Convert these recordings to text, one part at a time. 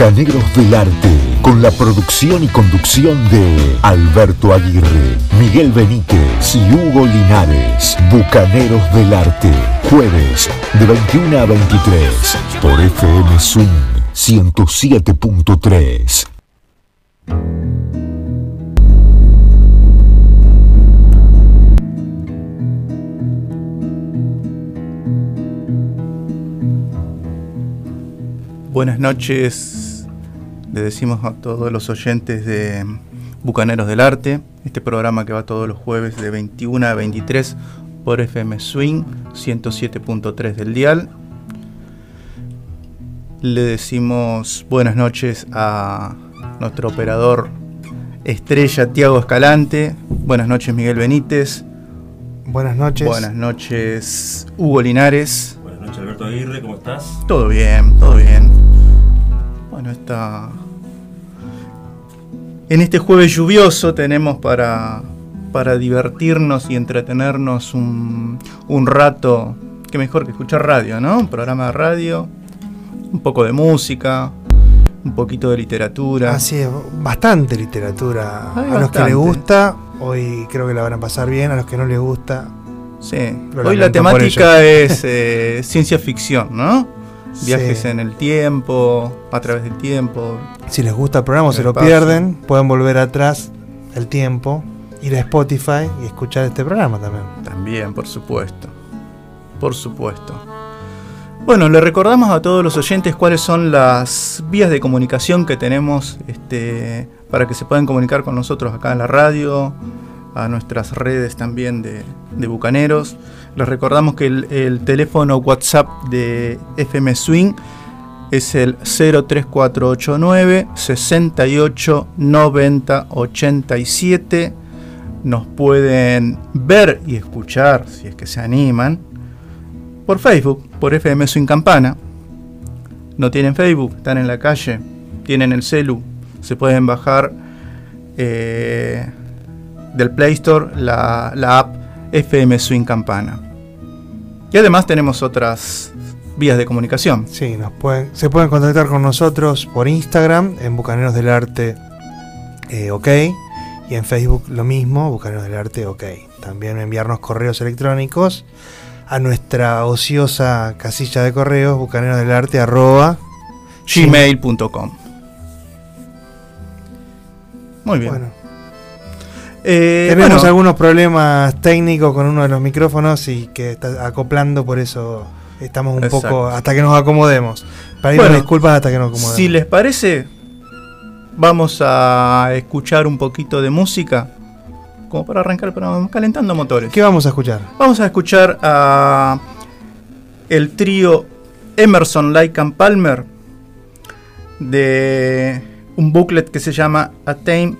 Bucaneros del Arte, con la producción y conducción de Alberto Aguirre, Miguel Benítez y Hugo Linares. Bucaneros del Arte, jueves de 21 a 23 por FM Swing 107.3. Buenas noches, le decimos a todos los oyentes de Bucaneros del Arte, este programa que va todos los jueves de 21 a 23 por FM Swing 107.3 del dial. Le decimos buenas noches a nuestro operador estrella Tiago Escalante. Buenas noches Miguel Benítez. Buenas noches. Buenas noches Hugo Linares. Buenas noches Alberto Aguirre, ¿cómo estás? Todo bien, todo bien. Bueno, está... En este jueves lluvioso tenemos para, para divertirnos y entretenernos un, un rato, que mejor que escuchar radio, ¿no? Un programa de radio, un poco de música, un poquito de literatura. Así es, bastante literatura. Hay a los que les gusta, hoy creo que la van a pasar bien. A los que no les gusta, Sí, hoy la temática es eh, ciencia ficción, ¿no? Viajes Sí. en el tiempo, a través del tiempo. si les gusta el programa o se El lo paso. pierden, pueden volver atrás el tiempo, ir a Spotify y escuchar este programa también. También, por supuesto. Por supuesto. Bueno, le recordamos a todos los oyentes cuáles son las vías de comunicación que tenemos este, para que se puedan comunicar con nosotros acá en la radio, a nuestras redes también de, de Bucaneros. Les recordamos que el, el teléfono WhatsApp de FM Swing es el 03489 68 90 87 nos pueden ver y escuchar, si es que se animan, por Facebook, por FM Swing Campana. No tienen Facebook, están en la calle, tienen el celu, se pueden bajar eh, del Play Store la, la app FM Swing Campana. Y además tenemos otras vías de comunicación. Sí, nos pueden, se pueden contactar con nosotros por Instagram, en Bucaneros del Arte eh, OK, y en Facebook lo mismo, Bucaneros del Arte OK. También enviarnos correos electrónicos a nuestra ociosa casilla de correos, bucaneros del arte arroba gmail.com. Muy bien. Bueno, Eh, tenemos bueno, algunos problemas técnicos con uno de los micrófonos y que está acoplando, por eso estamos un Exacto. poco hasta que nos acomodemos. Para Bueno, disculpas hasta que nos acomodemos. Si les parece, vamos a escuchar un poquito de música. Como para arrancar, pero vamos calentando motores. ¿Qué vamos a escuchar? Vamos a escuchar a el trío Emerson, Lake and Palmer de un booklet que se llama A Time,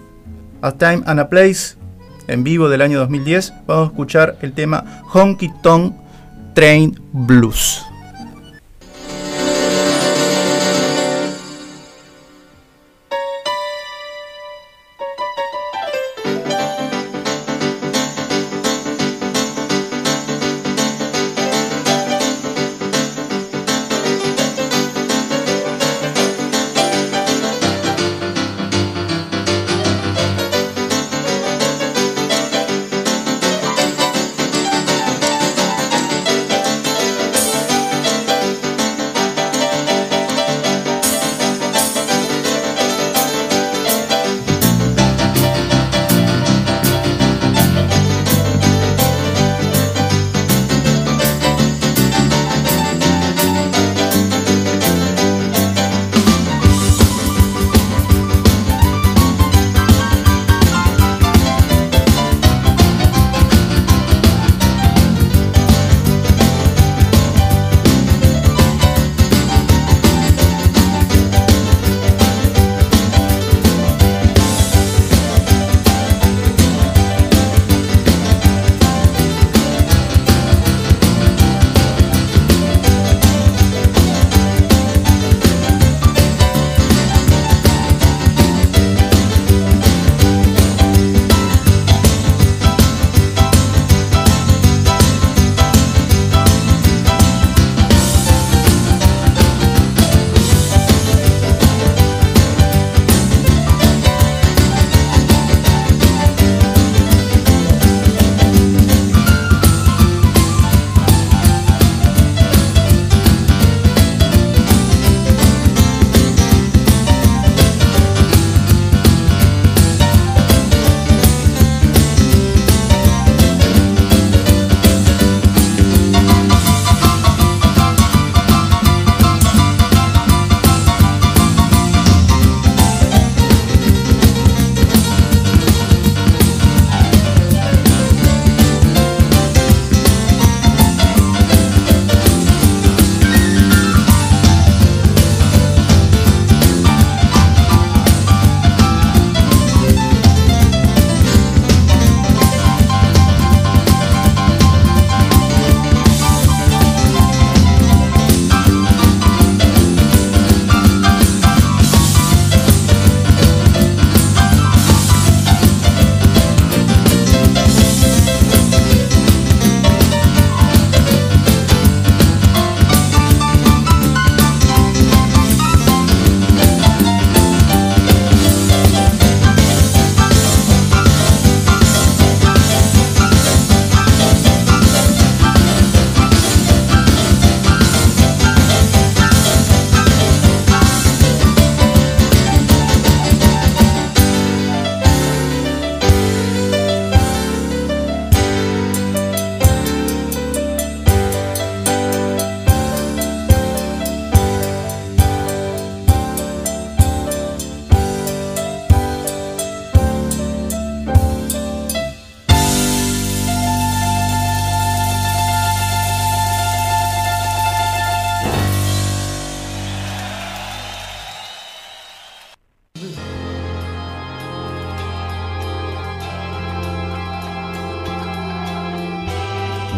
a Time and a Place en vivo del año 2010. Vamos a escuchar el tema Honky Tonk Train Blues.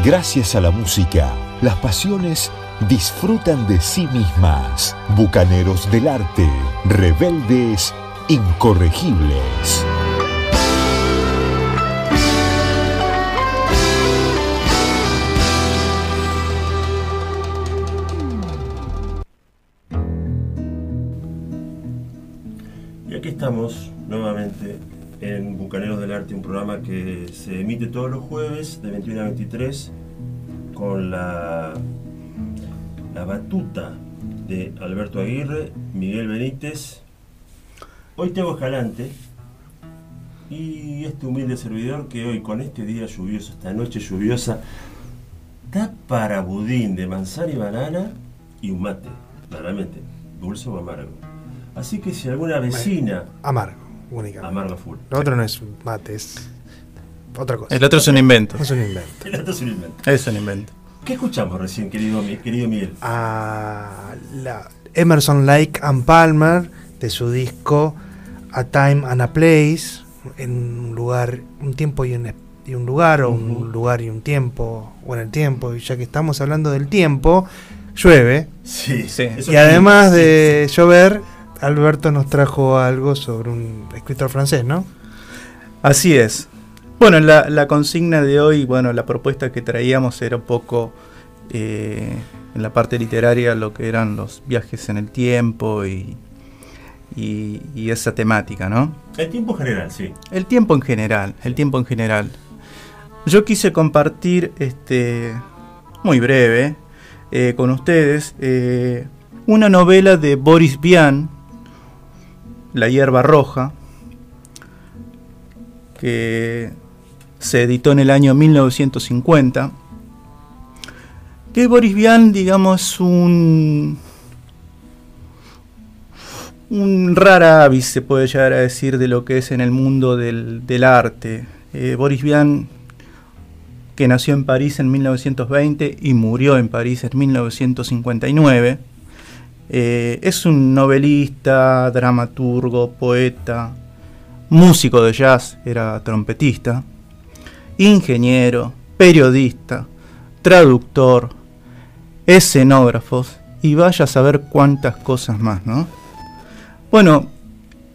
Gracias a la música, las pasiones disfrutan de sí mismas. Bucaneros del arte, rebeldes, incorregibles. Y aquí estamos programa que se emite todos los jueves de 21 a 23 con la, la batuta de Alberto Aguirre, Miguel Benítez, hoy Teo Escalante y este humilde servidor que hoy con este día lluvioso, esta noche lluviosa, da para budín de manzana y banana y un mate, claramente, dulce o amargo. Así que si alguna vecina Amargo, únicamente. amarga full. Lo otro no es un mate, es otra cosa. El otro es un invento. Es un invento. El otro es un invento. Es un invento. ¿Qué escuchamos recién, querido, querido Miguel? a la Emerson Lake and Palmer de su disco A Time and a Place en un lugar, un tiempo y un, y un lugar o un lugar y un tiempo o en el tiempo y ya que estamos hablando del tiempo llueve Sí, Sí. y además sí, de llover Alberto nos trajo algo sobre un escritor francés, ¿no? Así es. Bueno, la, la consigna de hoy, bueno, la propuesta que traíamos era un poco eh, en la parte literaria lo que eran los viajes en el tiempo y, y- y esa temática, ¿no? El tiempo general, sí. El tiempo en general, el tiempo en general. Yo quise compartir, este, muy breve, eh, con ustedes, eh, una novela de Boris Vian, La hierba roja, que se editó en el año 1950. Que Boris Vian, digamos, un un rara avis, se puede llegar a decir, de lo que es en el mundo del, del arte. Eh, Boris Vian, que nació en París en 1920 y murió en París en 1959, eh, es un novelista, dramaturgo, poeta, músico de jazz, era trompetista, ingeniero, periodista, traductor, escenógrafo y vaya a saber cuántas cosas más, ¿no? Bueno,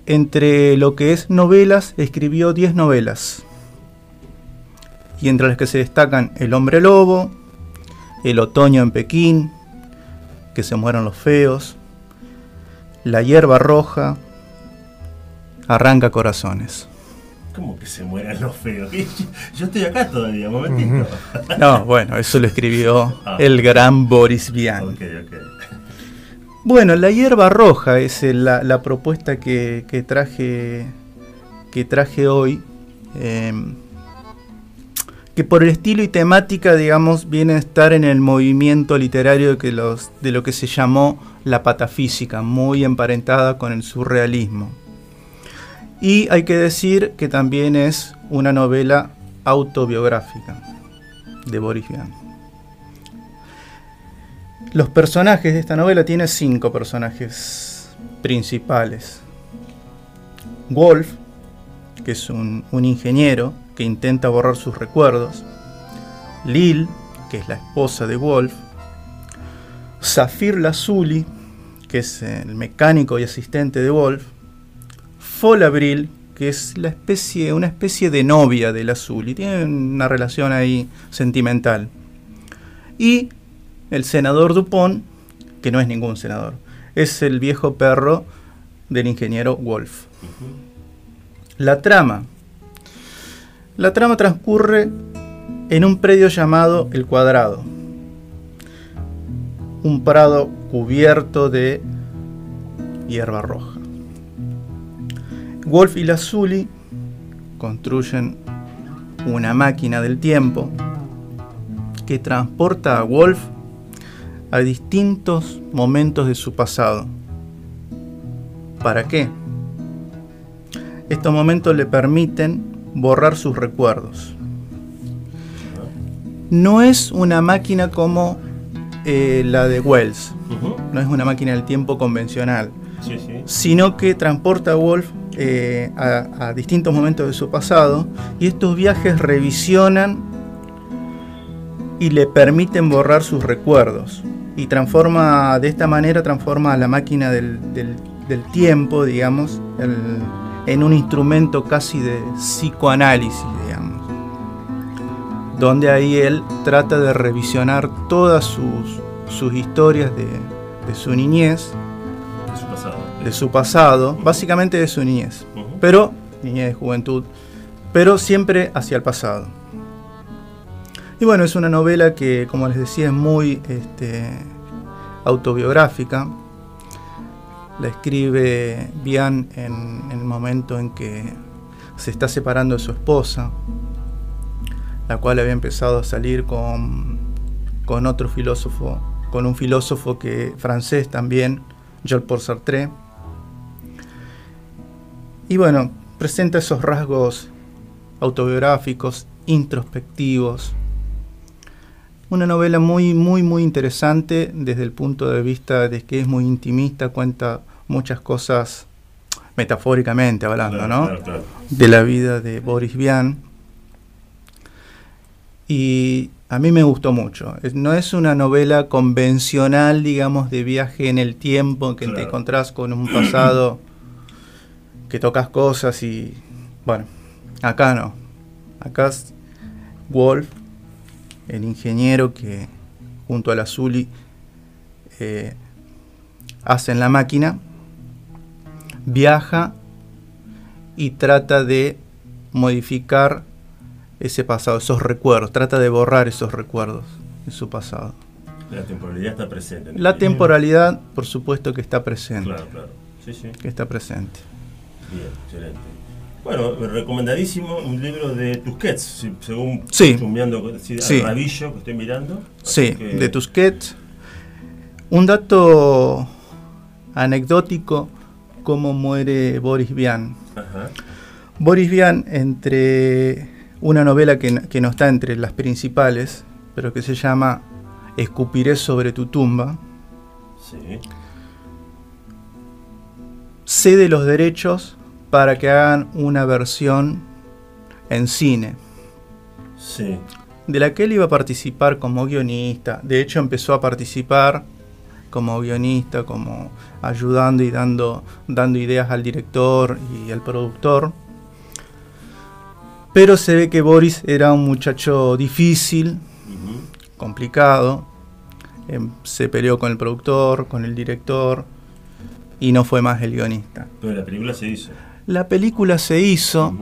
entre lo que es novelas, escribió 10 novelas. Y entre las que se destacan El hombre lobo, El otoño en Pekín, Que se mueran los feos, La hierba roja, Arranca corazones. ¿Cómo que se mueran los feos? Yo estoy acá todavía, momentito. No, bueno, eso lo escribió Ah. el gran Boris Vian. Bueno, la hierba roja es la, la propuesta que, que traje que traje hoy. em, que por el estilo y temática, digamos, viene a estar en el movimiento literario de, lo que se llamó la patafísica, muy emparentada con el surrealismo. Y hay que decir que también es una novela autobiográfica de Boris Vian. Los personajes de esta novela tiene cinco personajes principales. Wolf, que es un, ingeniero que intenta borrar sus recuerdos. Lil, que es la esposa de Wolf. Zafir Lazuli, que es el mecánico y asistente de Wolf. Folabril, que es la especie, una especie de novia de Lazuli. Tiene una relación ahí sentimental. Y el senador Dupont, que no es ningún senador, es el viejo perro del ingeniero Wolf. La trama. La trama transcurre en un predio llamado El Cuadrado. Un prado cubierto de hierba roja. Wolf y Lazuli construyen una máquina del tiempo que transporta a Wolf a distintos momentos de su pasado. ¿Para qué? Estos momentos le permiten borrar sus recuerdos. No es una máquina como eh, la de Wells, no es una máquina del tiempo convencional, Sí, sí. sino que transporta a Wolf eh, a, a distintos momentos de su pasado y estos viajes revisionan y le permiten borrar sus recuerdos. Y transforma, de esta manera, transforma a la máquina del, tiempo, digamos, en un instrumento casi de psicoanálisis, digamos. Donde ahí él trata de revisionar todas sus, sus historias de, de su niñez. De su pasado. De su pasado, básicamente de su niñez. Pero, niñez, juventud, pero siempre hacia el pasado. Y bueno, es una novela que, como les decía, es muy este, autobiográfica. La escribe Bian en, el momento en que se está separando de su esposa, la cual había empezado a salir con, con otro filósofo, con un filósofo que, francés también, Jean-Paul Sartre. Y bueno, presenta esos rasgos autobiográficos, introspectivos, una novela muy, muy, muy interesante desde el punto de vista de que es muy intimista, cuenta muchas cosas metafóricamente hablando, ¿no? De la vida de Boris Vian. Y a mí me gustó mucho. No es una novela convencional, digamos, de viaje en el tiempo, que te encontrás con un pasado que tocas cosas y. Bueno, acá no. Acá es Wolf el ingeniero que junto al Azuli eh, hacen la máquina, viaja y trata de modificar ese pasado, esos recuerdos, trata de borrar esos recuerdos de su pasado. La temporalidad está presente. La temporalidad, por supuesto que está presente. Claro, claro. Sí, sí. Que está presente. Bien, excelente. Bueno, recomendadísimo un libro de Tusquets, según sí. sí. Rabillo que estoy mirando. Sí, de Tusquets. Un dato anecdótico, cómo muere Boris Vian. Boris Vian, entre una novela que, que no está entre las principales, pero que se llama Escupiré sobre tu tumba, sí. cede los derechos para que hagan una versión en cine. Sí. De la que él iba a participar como guionista. De hecho, empezó a participar como guionista, como ayudando y dando, dando ideas al director y al productor. Pero se ve que Boris era un muchacho difícil, complicado. Em, se peleó con el productor, con el director y no fue más el guionista. Pero la película se hizo. La película se hizo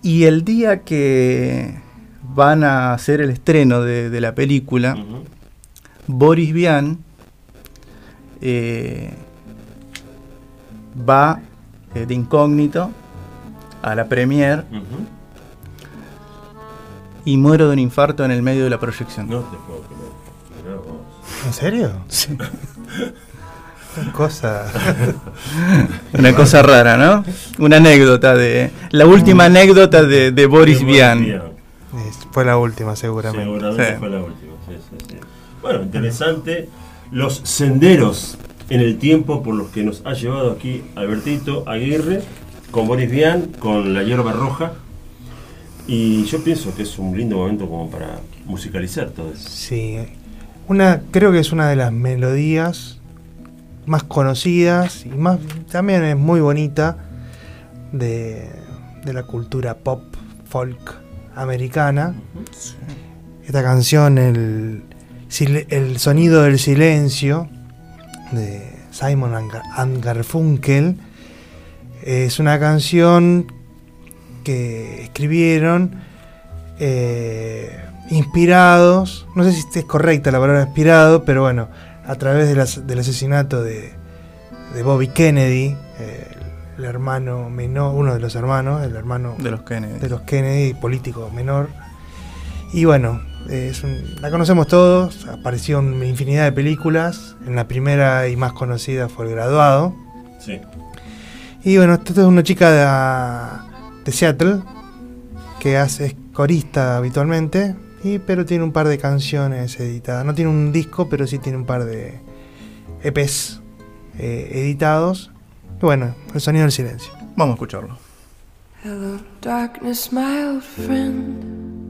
y el día que van a hacer el estreno de, la película, Boris Vian eh, va eh, de incógnito a la premier y muere de un infarto en el medio de la proyección. No te puedo creer. ¿En serio? Sí. Una cosa. Una cosa rara, ¿no? Una anécdota de. La última anécdota de, Boris Vian. Fue la última, seguramente. Seguramente fue la última. Bueno, interesante. Los senderos en el tiempo por los que nos ha llevado aquí Albertito Aguirre, con Boris Vian, con La Hierba Roja. Y yo pienso que es un lindo momento como para musicalizar todo eso. Sí. Una, creo que es una de las melodías más conocidas y más también es muy bonita de, la cultura pop folk americana. Esta canción, el, el sonido del silencio de Simon and Garfunkel, es una canción que escribieron eh, inspirados, no sé si es correcta la palabra inspirado, pero bueno, a través del asesinato de, Bobby Kennedy, el, hermano menor, uno de los hermanos, el hermano de los Kennedy, de los Kennedy político menor. Y bueno, la conocemos todos, apareció en infinidad de películas, en la primera y más conocida fue El Graduado. Sí. Y bueno, esta es una chica de, de Seattle que hace corista habitualmente, y, pero tiene un par de canciones editadas. No tiene un disco, pero sí tiene un par de EPs eh, editados. bueno, el sonido del silencio. Vamos a escucharlo. Hello, darkness, my old friend.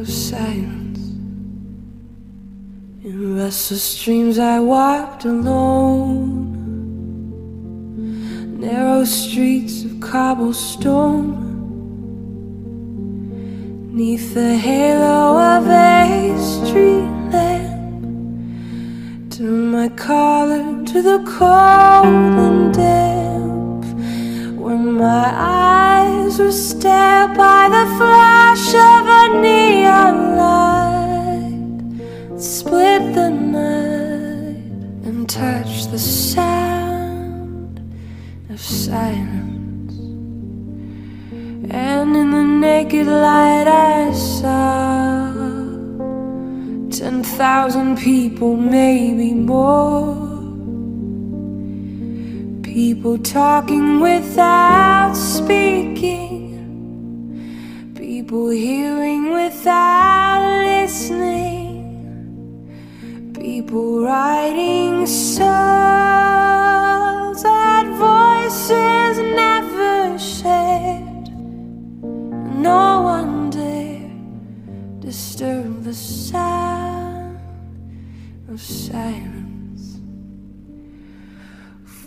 of silence. In restless dreams, I walked alone, narrow streets of cobblestone. Neath the halo of a street lamp, turn my collar to the cold and damp. My eyes were stared by the flash of a neon light, split the night and touched the sound of silence. And in the naked light I saw ten thousand people, maybe more. People talking without speaking, people hearing without listening, people writing songs that voices never shared. No one dare disturb the sound of silence.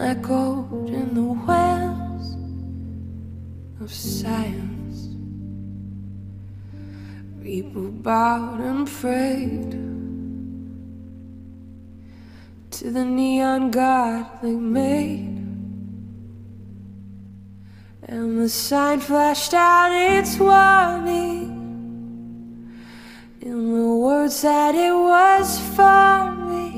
echoed in the wells of science. People bowed and prayed to the neon god they made. And the sign flashed out its warning in the words that it was for me.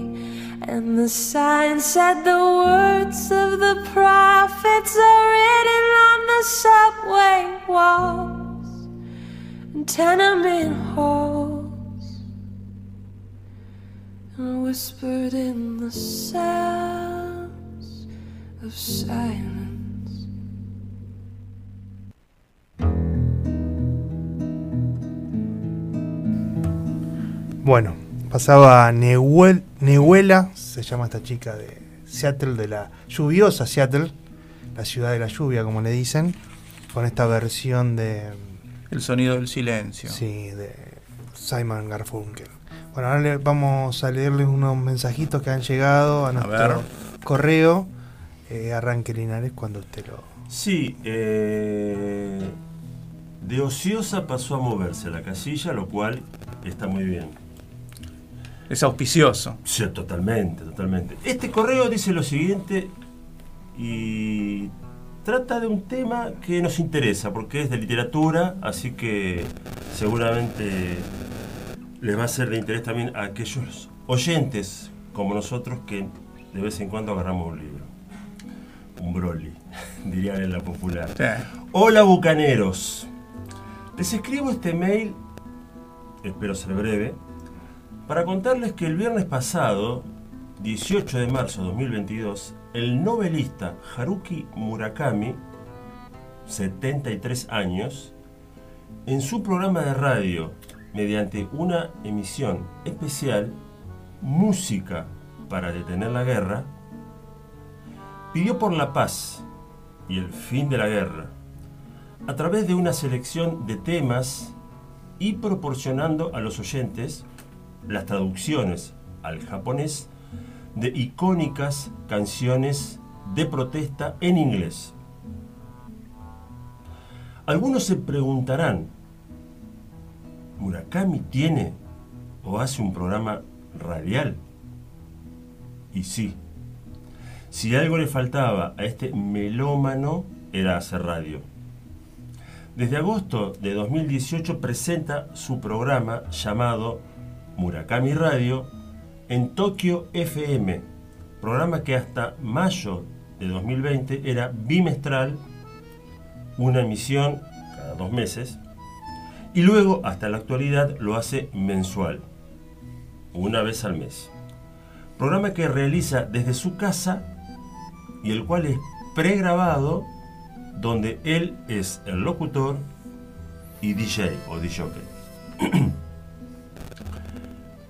And the sign said the words of the prophets are written on the subway walls and tenement halls and whispered in the sounds of silence. Bueno, pasaba Nehuel, Nehuela, se llama esta chica de Seattle, de la lluviosa Seattle, la ciudad de la lluvia, como le dicen, con esta versión de. El sonido del silencio. Sí, de Simon Garfunkel. Bueno, ahora le vamos a leerles unos mensajitos que han llegado a nuestro ver. correo. Eh, arranque Linares cuando usted lo. Sí, eh, de ociosa pasó a moverse la casilla, lo cual está muy bien. Es auspicioso. Sí, totalmente, totalmente. Este correo dice lo siguiente y trata de un tema que nos interesa, porque es de literatura, así que seguramente les va a ser de interés también a aquellos oyentes como nosotros que de vez en cuando agarramos un libro. Un broli, dirían en la popular. Sí. Hola bucaneros. Les escribo este mail, espero ser breve, para contarles que el viernes pasado, 18 de marzo de 2022, el novelista Haruki Murakami, 73 años, en su programa de radio, mediante una emisión especial, Música para detener la guerra, pidió por la paz y el fin de la guerra, a través de una selección de temas y proporcionando a los oyentes las traducciones al japonés de icónicas canciones de protesta en inglés. Algunos se preguntarán, ¿Murakami tiene o hace un programa radial? Y sí, si algo le faltaba a este melómano era hacer radio. Desde agosto de 2018 presenta su programa llamado Murakami Radio en Tokio FM, programa que hasta mayo de 2020 era bimestral, una emisión cada dos meses, y luego hasta la actualidad lo hace mensual, una vez al mes. Programa que realiza desde su casa y el cual es pregrabado donde él es el locutor y DJ o DJ.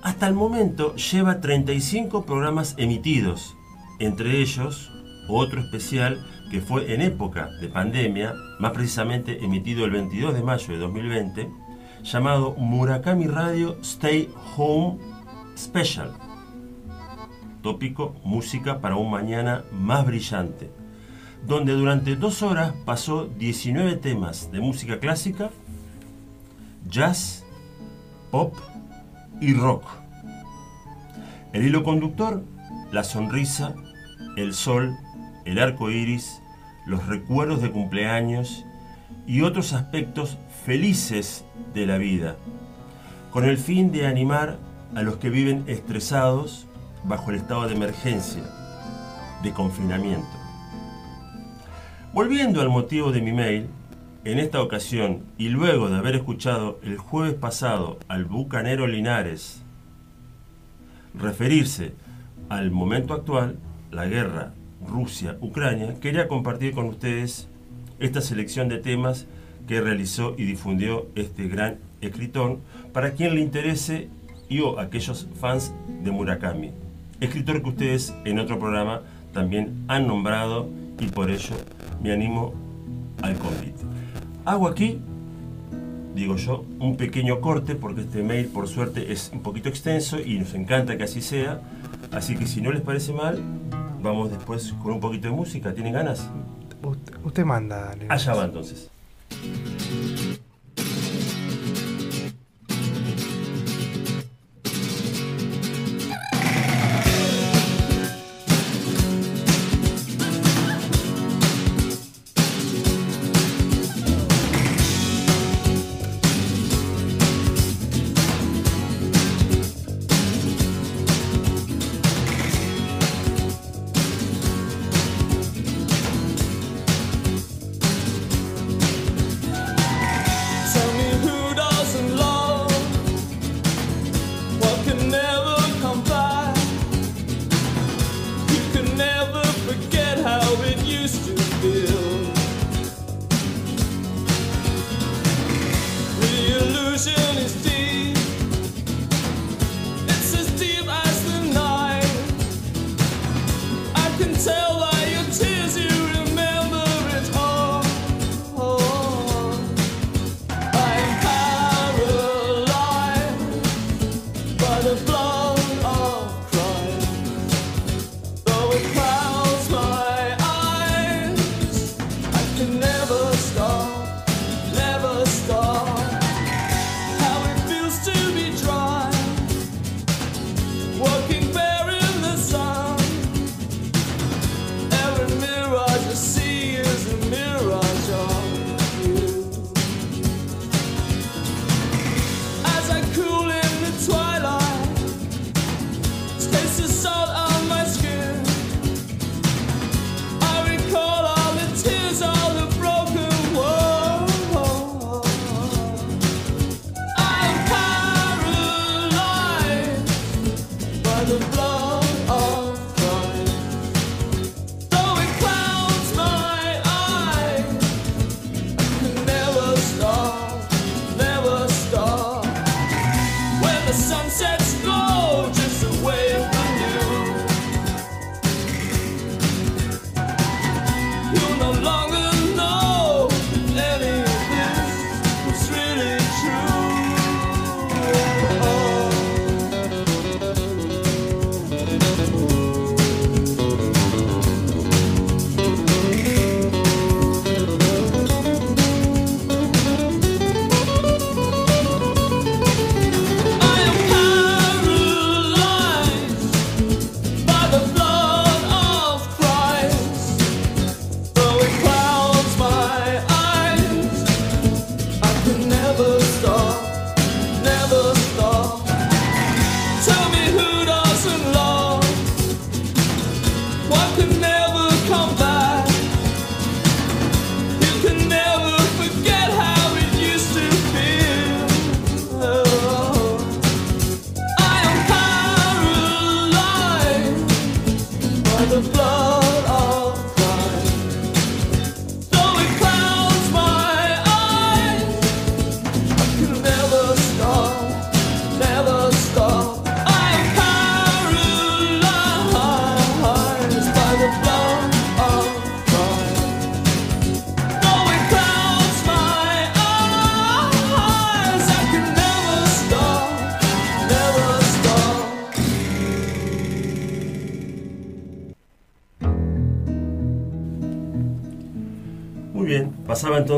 Hasta el momento lleva 35 programas emitidos, entre ellos otro especial que fue en época de pandemia, más precisamente emitido el 22 de mayo de 2020, llamado Murakami Radio Stay Home Special. Tópico Música para un mañana más brillante, donde durante dos horas pasó 19 temas de música clásica, jazz, pop y rock. El hilo conductor, la sonrisa, el sol, el arco iris, los recuerdos de cumpleaños y otros aspectos felices de la vida, con el fin de animar a los que viven estresados bajo el estado de emergencia, de confinamiento. Volviendo al motivo de mi mail, en esta ocasión y luego de haber escuchado el jueves pasado al bucanero Linares referirse al momento actual, la guerra Rusia-Ucrania, quería compartir con ustedes esta selección de temas que realizó y difundió este gran escritor para quien le interese y o aquellos fans de Murakami, escritor que ustedes en otro programa también han nombrado y por ello me animo al convite. Hago aquí, digo yo, un pequeño corte porque este mail por suerte es un poquito extenso y nos encanta que así sea, así que si no les parece mal, vamos después con un poquito de música, ¿tienen ganas? Usted, usted manda. Allá va entonces.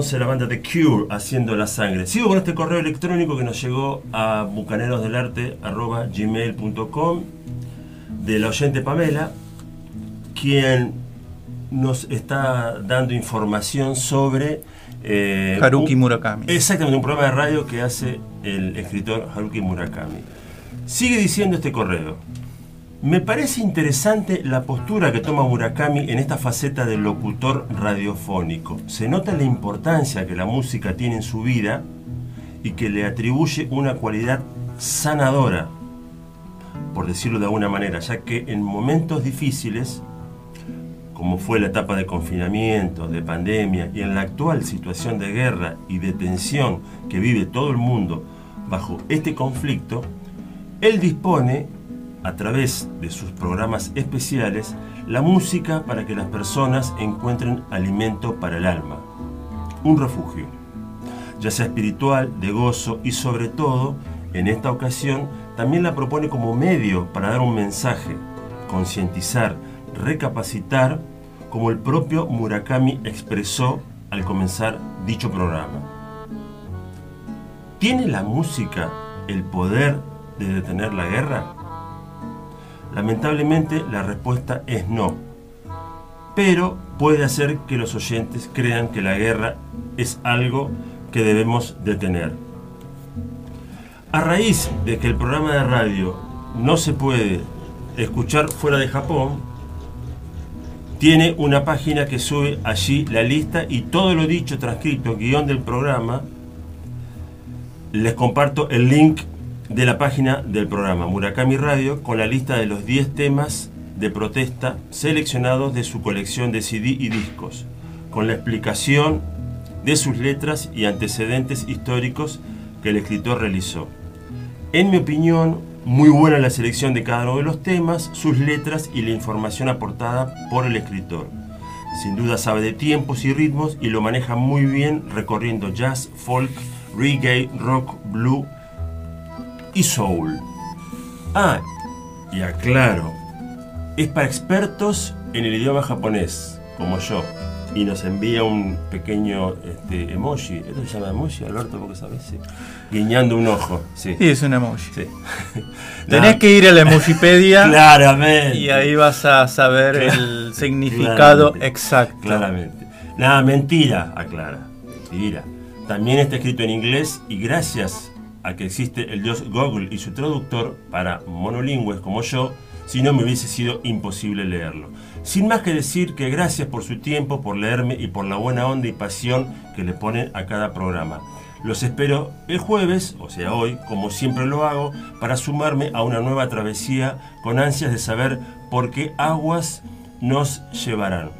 Entonces la banda de Cure haciendo la sangre. Sigo con este correo electrónico que nos llegó a bucanerosdelarte.gmail.com de la oyente Pamela, quien nos está dando información sobre... eh, Haruki Murakami. Exactamente, un programa de radio que hace el escritor Haruki Murakami. Sigue diciendo este correo. Me parece interesante la postura que toma Murakami en esta faceta del locutor radiofónico. Se nota la importancia que la música tiene en su vida y que le atribuye una cualidad sanadora, por decirlo de alguna manera, ya que en momentos difíciles, como fue la etapa de confinamiento, de pandemia y en la actual situación de guerra y de tensión que vive todo el mundo bajo este conflicto, él dispone, a través de sus programas especiales, la música para que las personas encuentren alimento para el alma, un refugio, ya sea espiritual, de gozo y sobre todo, en esta ocasión, también la propone como medio para dar un mensaje, concientizar, recapacitar, como el propio Murakami expresó al comenzar dicho programa. ¿Tiene la música el poder de detener la guerra? Lamentablemente la respuesta es no. Pero puede hacer que los oyentes crean que la guerra es algo que debemos detener. A raíz de que el programa de radio no se puede escuchar fuera de Japón, tiene una página que sube allí la lista y todo lo dicho, transcrito, guion del programa, les comparto el link de la página del programa Murakami Radio con la lista de los 10 temas de protesta seleccionados de su colección de CD y discos, con la explicación de sus letras y antecedentes históricos que el escritor realizó. En mi opinión, muy buena la selección de cada uno de los temas, sus letras y la información aportada por el escritor. Sin duda sabe de tiempos y ritmos y lo maneja muy bien recorriendo jazz, folk, reggae, rock, blue y soul. Ah, y aclaro, es para expertos en el idioma japonés, como yo. Y nos envía un pequeño este, emoji. ¿Esto se llama emoji, Alberto? Porque sabes, sí. Guiñando un ojo, sí. Sí, es un emoji. Sí. Tenés que ir a la emojipedia Claramente. y ahí vas a saber Clar- el significado claramente, exacto. Claramente. Nada, mentira, aclara. Mentira. También está escrito en inglés y gracias a que existe el dios Google y su traductor para monolingües como yo, si no me hubiese sido imposible leerlo. Sin más que decir que gracias por su tiempo, por leerme y por la buena onda y pasión que le ponen a cada programa. Los espero el jueves, o sea hoy, como siempre lo hago, para sumarme a una nueva travesía con ansias de saber por qué aguas nos llevarán.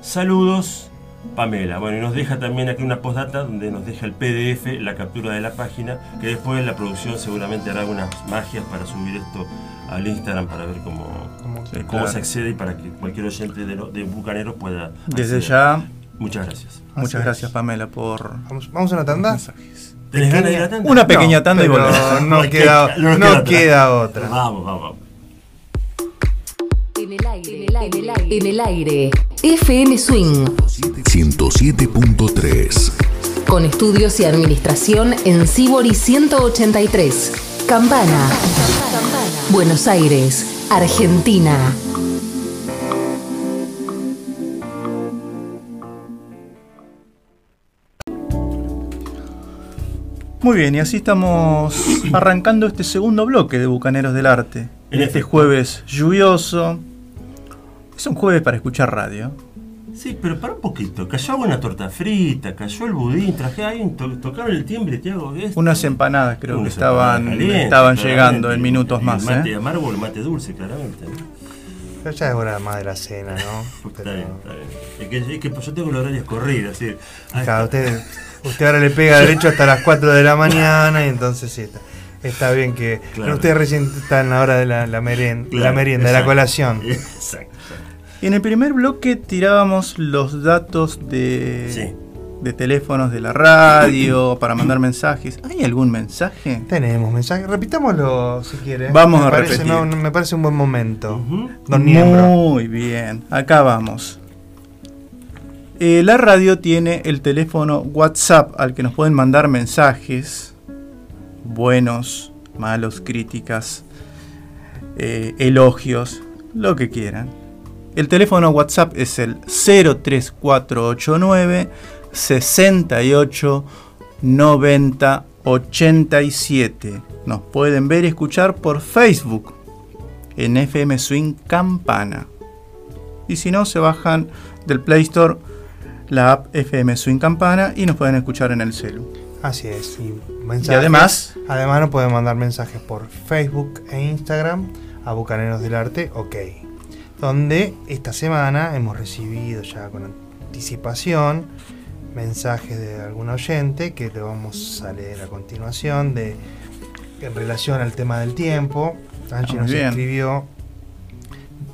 Saludos, Pamela. Bueno, y nos deja también aquí una postdata donde nos deja el PDF, la captura de la página, que después la producción seguramente hará algunas magias para subir esto al Instagram para ver cómo, Cómo- eh, cómo claro. se accede y para que cualquier oyente de, lo- de Bucaneros pueda. Desde ya, Muchas gracias. muchas es. gracias Pamela por Vamos, vamos a una tanda. mensajes. ¿Tenés ganas de ir a la tanda? Una pequeña No, tanda y volvemos. No, queda, no nos no queda otra. queda otra. Vamos, vamos, vamos. En el aire, en el aire, en el aire. FM Swing, 107.3. con estudios y administración en Sibori 183. Campana. Buenos Aires, Argentina. Muy bien, y así estamos arrancando este segundo bloque de Bucaneros del Arte. En este jueves lluvioso. Es un jueves para escuchar radio. Sí, pero para un poquito. Cayó una torta frita, cayó el budín, traje a alguien, to- tocaron el timbre, Tiago. ¿qué es? Unas empanadas creo que estaban, estaban llegando en minutos El más. mate ¿eh? amargo o el mate dulce, claramente. Pero ya es hora más de la cena, ¿no? Está bien, está bien. Es que, es que yo tengo los horarios corridos, así. ah, Claro, usted, usted ahora le pega derecho hasta las 4 de la mañana y entonces sí, está, está bien que... Claro. Pero usted recién está en la hora de la, la, meren- claro, la merienda, de la colación. Exacto. Y en el primer bloque tirábamos los datos de, Sí. de teléfonos de la radio para mandar mensajes. ¿Hay algún mensaje? Tenemos mensaje, repitámoslo si quiere. Vamos me a parece, repetir. no, no, me parece un buen momento. Don Niembro. Muy bien, acá vamos. Eh, la radio tiene el teléfono WhatsApp al que nos pueden mandar mensajes, buenos, malos, críticas, eh, elogios, lo que quieran. El teléfono WhatsApp es el 03489 68 90 87. Nos pueden ver y escuchar por Facebook en FM Swing Campana. Y si no, se bajan del Play Store la app FM Swing Campana y nos pueden escuchar en el celu. Así es. Y, Y además, Además nos pueden mandar mensajes por Facebook e Instagram a Bucaneros del Arte, ok. Donde esta semana hemos recibido ya con anticipación mensajes de algún oyente que te vamos a leer a continuación de en relación al tema del tiempo. Angie Muy nos bien. escribió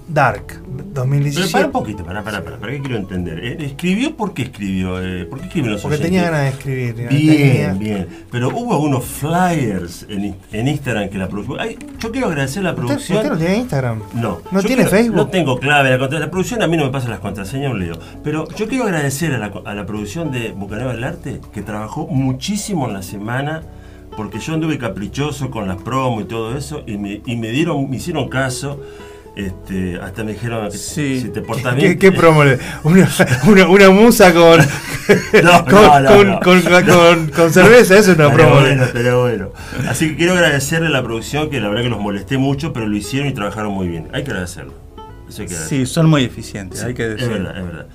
Dark Pero para 2017 un poquito, para, para, para, para que quiero entender. Eh, ¿Escribió por qué escribió? Eh, ¿Por qué escribió los porque oyentes? tenía ganas de escribir. Bien, tenía- bien. Pero hubo algunos flyers en, en Instagram que la producción. Ay, yo quiero agradecer a la ¿Usted, producción. usted no tiene Instagram? No. ¿No tiene quiero- Facebook? No tengo clave. La, la producción a mí no me pasa las contraseñas, un lío. Pero yo quiero agradecer a la, a la producción de Bucanero del Arte que trabajó muchísimo en la semana. Porque yo anduve caprichoso con las promos y todo eso. Y me, y me dieron, me hicieron caso. Este, hasta me dijeron que Sí. si te portas ¿Qué, bien. qué promo? le- Una, una, una musa con, No, con, no, no, con, no. con- con- con cerveza, eso es una promo. bueno, pero bueno. Así que quiero agradecerle a la producción, que la verdad que los molesté mucho, pero lo hicieron y trabajaron muy bien. Hay que agradecerlo. Eso hay que agradecerlo. sí, son muy eficientes, Sí, hay que Es decir. verdad, es verdad.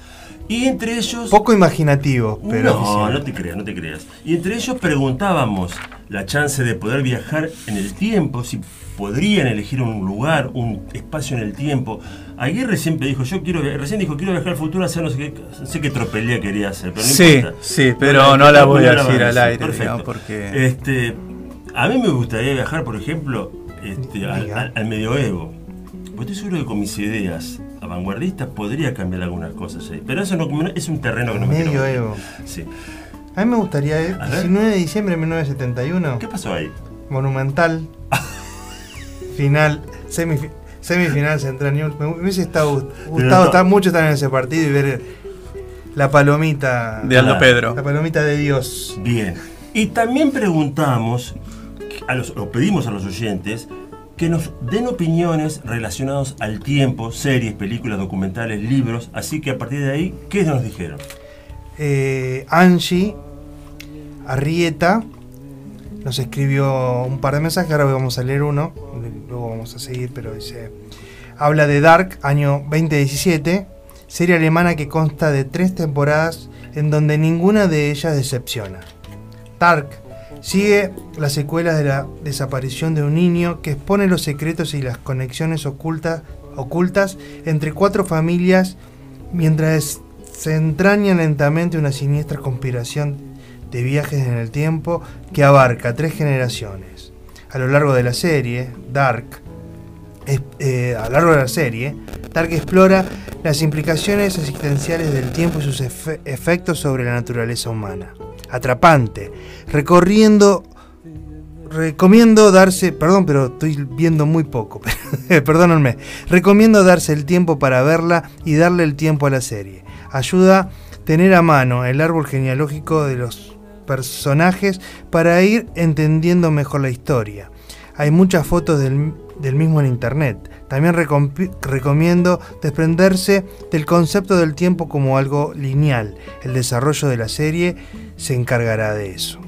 Y entre ellos. Poco imaginativo, pero no, no te creas, no te creas. Y entre ellos preguntábamos la chance de poder viajar en el tiempo, si podrían elegir un lugar, un espacio en el tiempo. Aguirre siempre dijo, yo quiero, recién dijo, quiero viajar al futuro, hacer no sé qué, sé qué tropelía quería hacer, pero no Sí, importa. sí, pero no la voy a decir al aire, perfecto. digamos, porque- Este, a mí me gustaría viajar, por ejemplo, este, al, al- al medioevo. Pues estoy seguro que con mis ideas vanguardistas podría cambiar algunas cosas ahí. Pero eso no, es un terreno que no me quiero. Medioevo. Sí. A mí me gustaría ir ver. 19 de diciembre de 1971, ¿Qué pasó ahí? Monumental, final, semifi- semifinal Central News. Me hubiese estado gust- gustado estar mucho estar en ese partido y ver la palomita De Aldo Ah, Pedro. la palomita de Dios. Bien. Y también preguntamos, a los, o pedimos a los oyentes, que nos den opiniones relacionadas al tiempo, series, películas, documentales, libros. Así que a partir de ahí, ¿qué nos dijeron? eh, Angie Arrieta nos escribió un par de mensajes, ahora vamos a leer uno, luego vamos a seguir, pero dice, habla de Dark, año 2017, serie alemana que consta de tres temporadas en donde ninguna de ellas decepciona. Dark sigue las secuelas de la desaparición de un niño que expone los secretos y las conexiones ocultas, ocultas entre cuatro familias mientras se entraña lentamente una siniestra conspiración de viajes en el tiempo que abarca tres generaciones. A lo largo de la serie, Dark, es- eh, a lo largo de la serie, Dark explora las implicaciones existenciales del tiempo y sus efe- efectos sobre la naturaleza humana. Atrapante, recorriendo Recomiendo darse, perdón, pero estoy viendo muy poco, perdónenme. Recomiendo darse el tiempo para verla y darle el tiempo a la serie. Ayuda tener a mano el árbol genealógico de los personajes para ir entendiendo mejor la historia. Hay muchas fotos del, del mismo en internet. También recomiendo desprenderse del concepto del tiempo como algo lineal. El desarrollo de la serie se encargará de eso.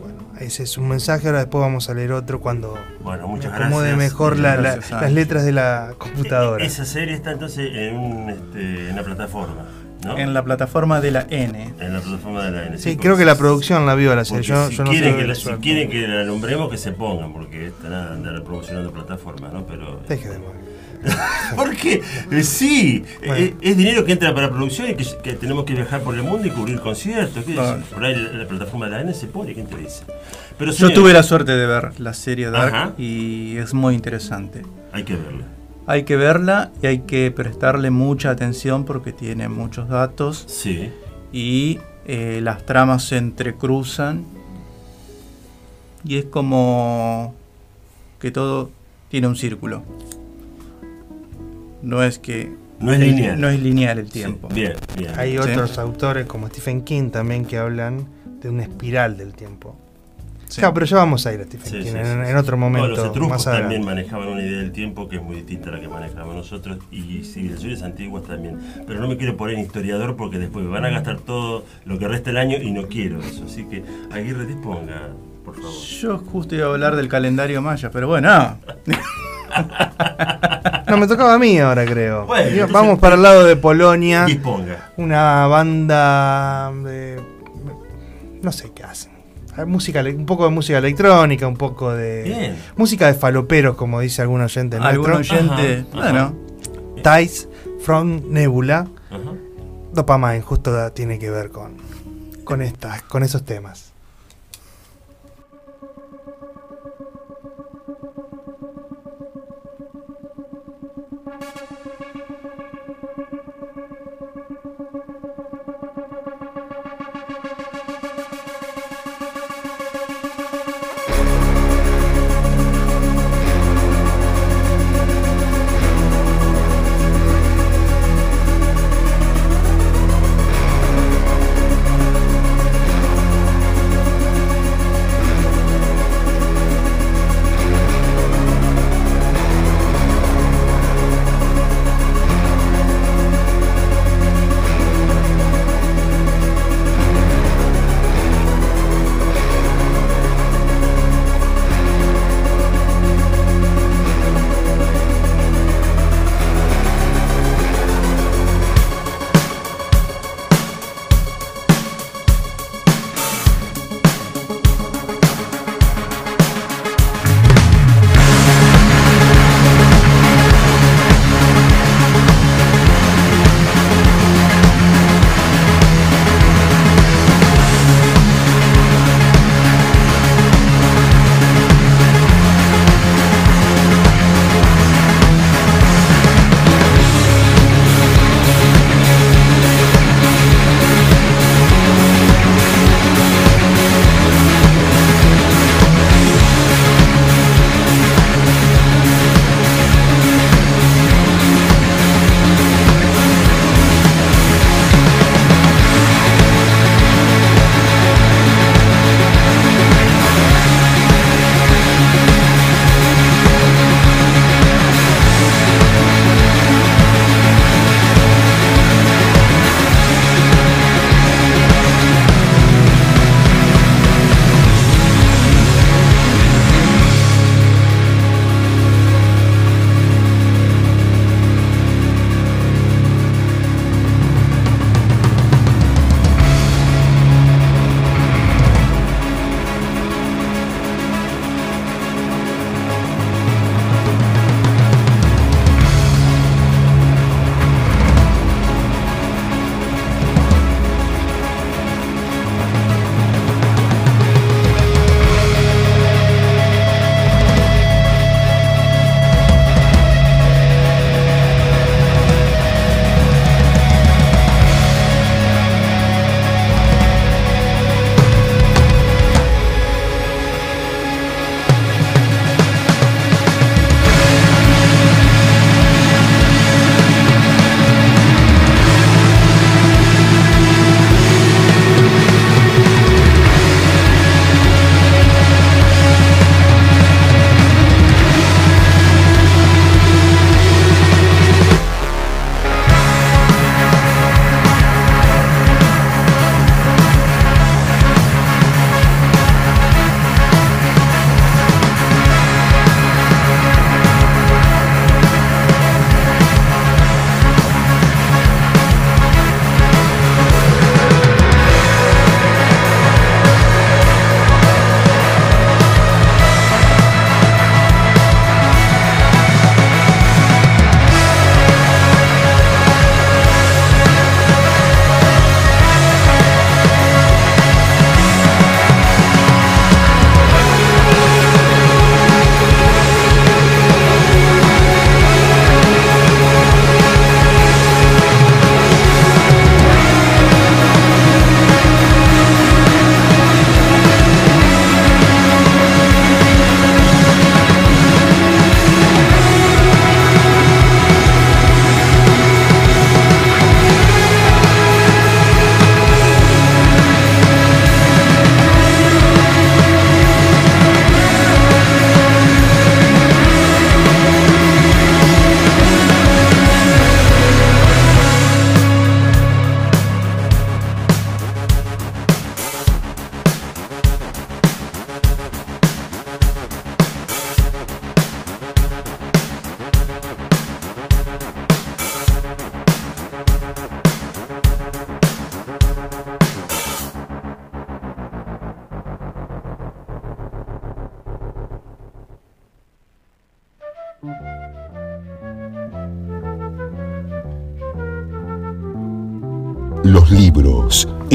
Bueno, ese es un mensaje. Ahora después vamos a leer otro cuando Bueno, me acomode gracias. mejor la- las letras de la computadora. Esa serie está entonces en, un, este, en la plataforma, ¿no? En la plataforma de la N. En la plataforma de la N. Sí, creo que la producción la vio la serie. Yo, si, yo no quieren que la, de si suerte. quieren que la nombremos, que se pongan, porque están a andar promocionando plataformas, ¿no? Pero Deje de. Porque eh, sí, Bueno. eh, es dinero que entra para producción y que, que tenemos que viajar por el mundo y cubrir conciertos. ¿qué No. Por ahí la, la plataforma de la N se pone, ¿quién te dice? Pero Yo tuve la suerte de ver la serie Dark Ajá. y es muy interesante. Hay que verla. Hay que verla y hay que prestarle mucha atención porque tiene muchos datos Sí. y eh, las tramas se entrecruzan y es como que todo tiene un círculo. No es que No es lineal. no es lineal el Sí, tiempo. Bien, bien. Hay Sí. otros autores como Stephen King también que hablan de una espiral del tiempo. Sí. Claro, pero ya vamos a ir a Stephen Sí, King sí, en, sí, en otro momento. Bueno, los etruscos también manejaban una idea del tiempo que es muy distinta a la que manejamos nosotros y civilizaciones antiguas también. Pero no me quiero poner en historiador porque después me van a gastar todo lo que resta el año y no quiero eso. Así que Aguirre disponga, por favor. Yo justo iba a hablar del calendario maya, pero bueno, no. No, me tocaba a mí ahora, creo. Bueno, entonces- Vamos para el lado de Polonia. Disponga. Una banda de. No sé qué hacen. Ah, música, un poco de música electrónica, un poco de. Música de faloperos, como dice algún oyente nuestro. oyente. Bueno. Ajá. Tides from Nebula. Ajá. Dopama en justo tiene que ver con, con, estas, con esos temas. Thank.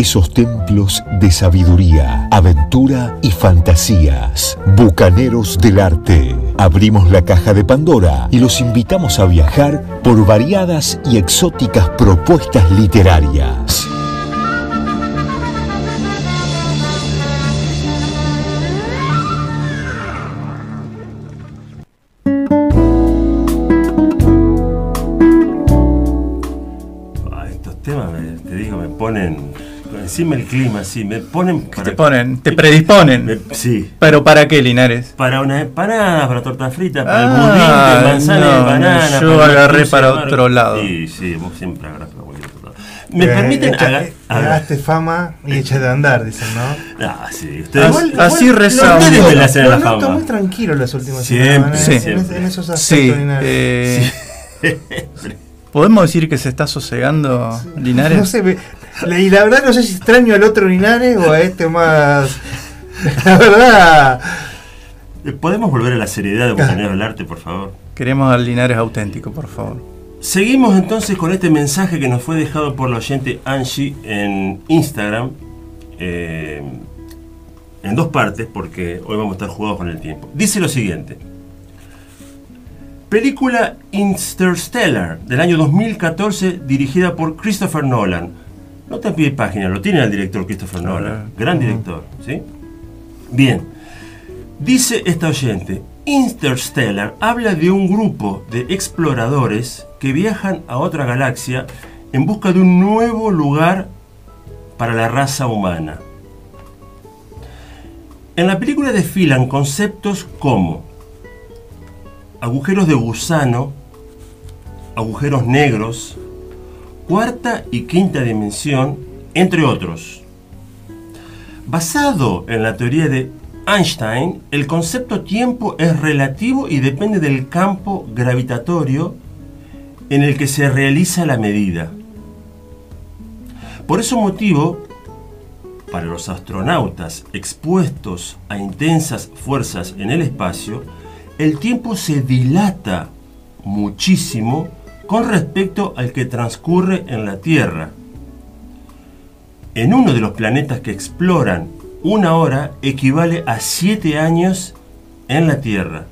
Esos templos de sabiduría, aventura y fantasías. Bucaneros del arte. Abrimos la caja de Pandora y los invitamos a viajar por variadas y exóticas propuestas literarias. Encima el clima, sí, me ponen para, Te ponen, te predisponen. me- sí, ¿Pero para qué, Linares? para una empanada, para torta frita, para Ah, el budín de manzana y no, de banana. yo para agarré dulce para de mar- otro lado. Sí, sí, vos siempre agarrás para cualquier otro lado. ¿Me Eh, permiten echa- haga- eh, fama y échate a andar, dicen, ¿no? Ah, sí, ustedes. Igual- Así me la hacen muy tranquilo las últimas Siempre, semanas. sí. en- siempre. En, esos Sí. Linares. eh, ¿podemos decir que se está sosegando Linares? No sé, me- y la verdad no sé si extraño al otro Linares o a este más. La verdad. ¿Podemos volver a la seriedad de Bucaneros del Arte, por favor? Queremos al Linares auténtico, por favor. Seguimos entonces con este mensaje que nos fue dejado por la oyente Angie en Instagram. eh, en dos partes, porque hoy vamos a estar jugados con el tiempo. Dice lo siguiente. Película Interstellar del año 2014 dirigida por Christopher Nolan. No te pide página, lo tiene el director Christopher Nolan. Gran director, ¿sí? Bien. Dice esta oyente, Interstellar habla de un grupo de exploradores que viajan a otra galaxia en busca de un nuevo lugar para la raza humana. En la película desfilan conceptos como agujeros de gusano, agujeros negros, cuarta y quinta dimensión, entre otros. Basado en la teoría de Einstein, el concepto tiempo es relativo y depende del campo gravitatorio en el que se realiza la medida. Por ese motivo, para los astronautas expuestos a intensas fuerzas en el espacio, el tiempo se dilata muchísimo con respecto al que transcurre en la Tierra. En uno de los planetas que exploran, una hora equivale a siete años en la Tierra.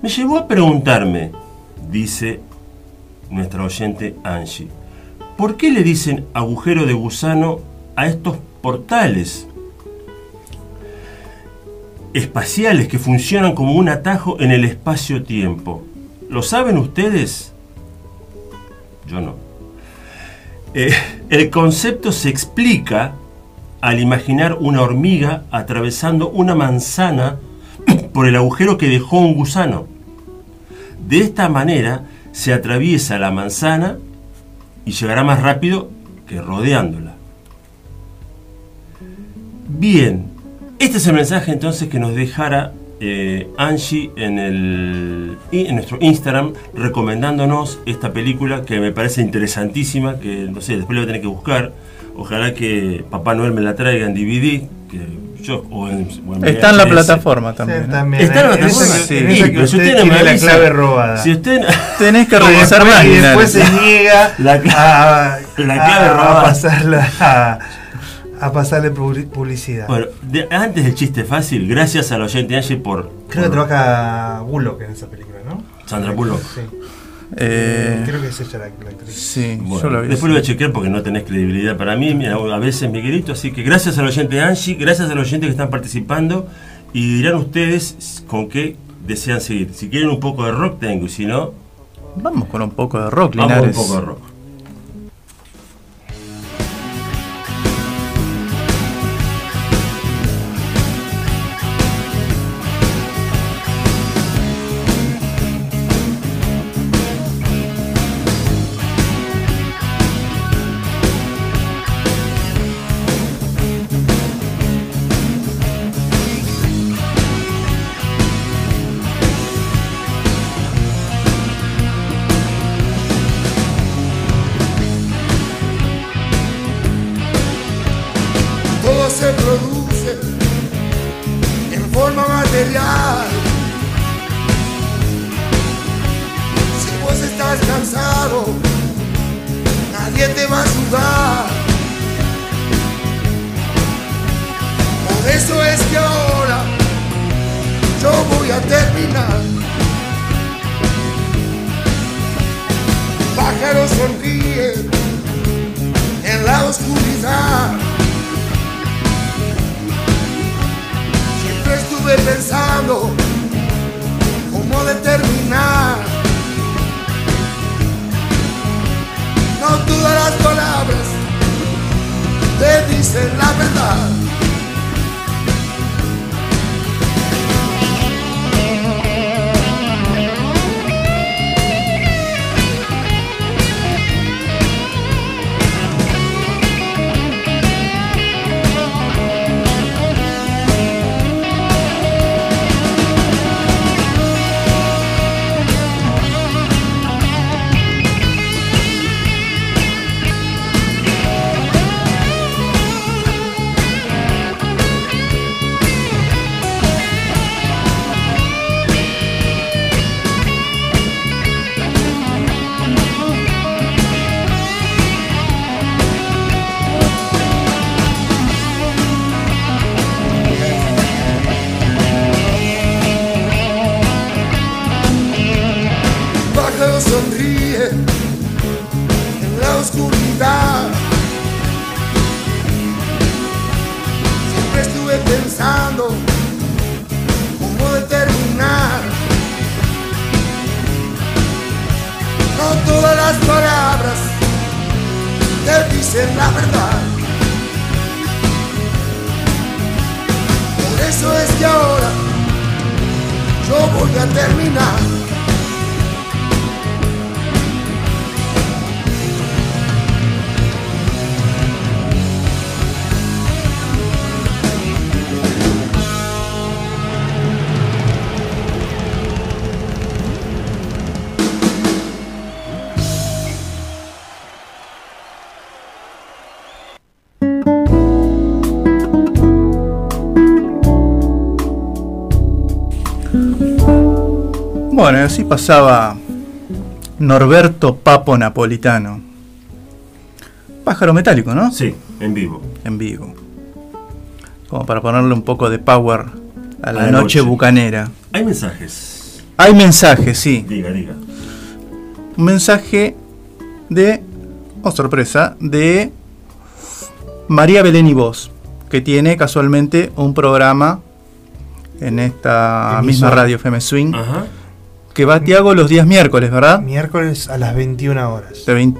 Me llevó a preguntarme, dice nuestra oyente Angie, ¿por qué le dicen agujero de gusano a estos portales espaciales que funcionan como un atajo en el espacio-tiempo? ¿Lo saben ustedes? Yo no. Eh, el concepto se explica al imaginar una hormiga atravesando una manzana por el agujero que dejó un gusano. De esta manera se atraviesa la manzana y llegará más rápido que rodeándola. Bien, este es el mensaje entonces que nos dejara eh, Angie en, el, y en nuestro Instagram recomendándonos esta película que me parece interesantísima, que no sé, después la voy a tener que buscar. Ojalá que Papá Noel me la traiga en DVD, que yo, o en, o en Está en la plataforma también. Sí, ¿eh? también. Está en la esa plataforma, sí. pero si usted no me tiene la avisa- clave robada. Si usted Tenés que Y revisar después- más, y después se niega La a, clave a robada. pasarla a, a pasarle publi- publicidad. Bueno, de- antes del chiste fácil, gracias al oyente Angie por, Creo que trabaja Bullock en esa película, ¿no? Sandra Bullock. Sí. Eh, Creo que es ella la, la actriz. sí, Bueno, yo lo vi. después lo voy a chequear porque no tenés credibilidad para mí, mira, a veces Miguelito, así que gracias al oyente Angie, gracias a los oyentes que están participando y dirán ustedes con qué desean seguir. Si quieren un poco de rock tengo y si no, Vamos con un poco de rock, vamos Linares. un poco de rock. Bueno, y así pasaba Norberto Papo Napolitano. Pájaro metálico, ¿no? Sí, en vivo. En vivo. Como para ponerle un poco de power a la, A noche, noche. bucanera. Hay mensajes. Hay mensajes, sí. Diga, diga. Un mensaje de, oh sorpresa, de María Belén y Vos, que tiene casualmente un programa en esta misma radio FM Swing, Ajá. Que va Tiago los días miércoles, ¿verdad? Miércoles a las 21 horas. De,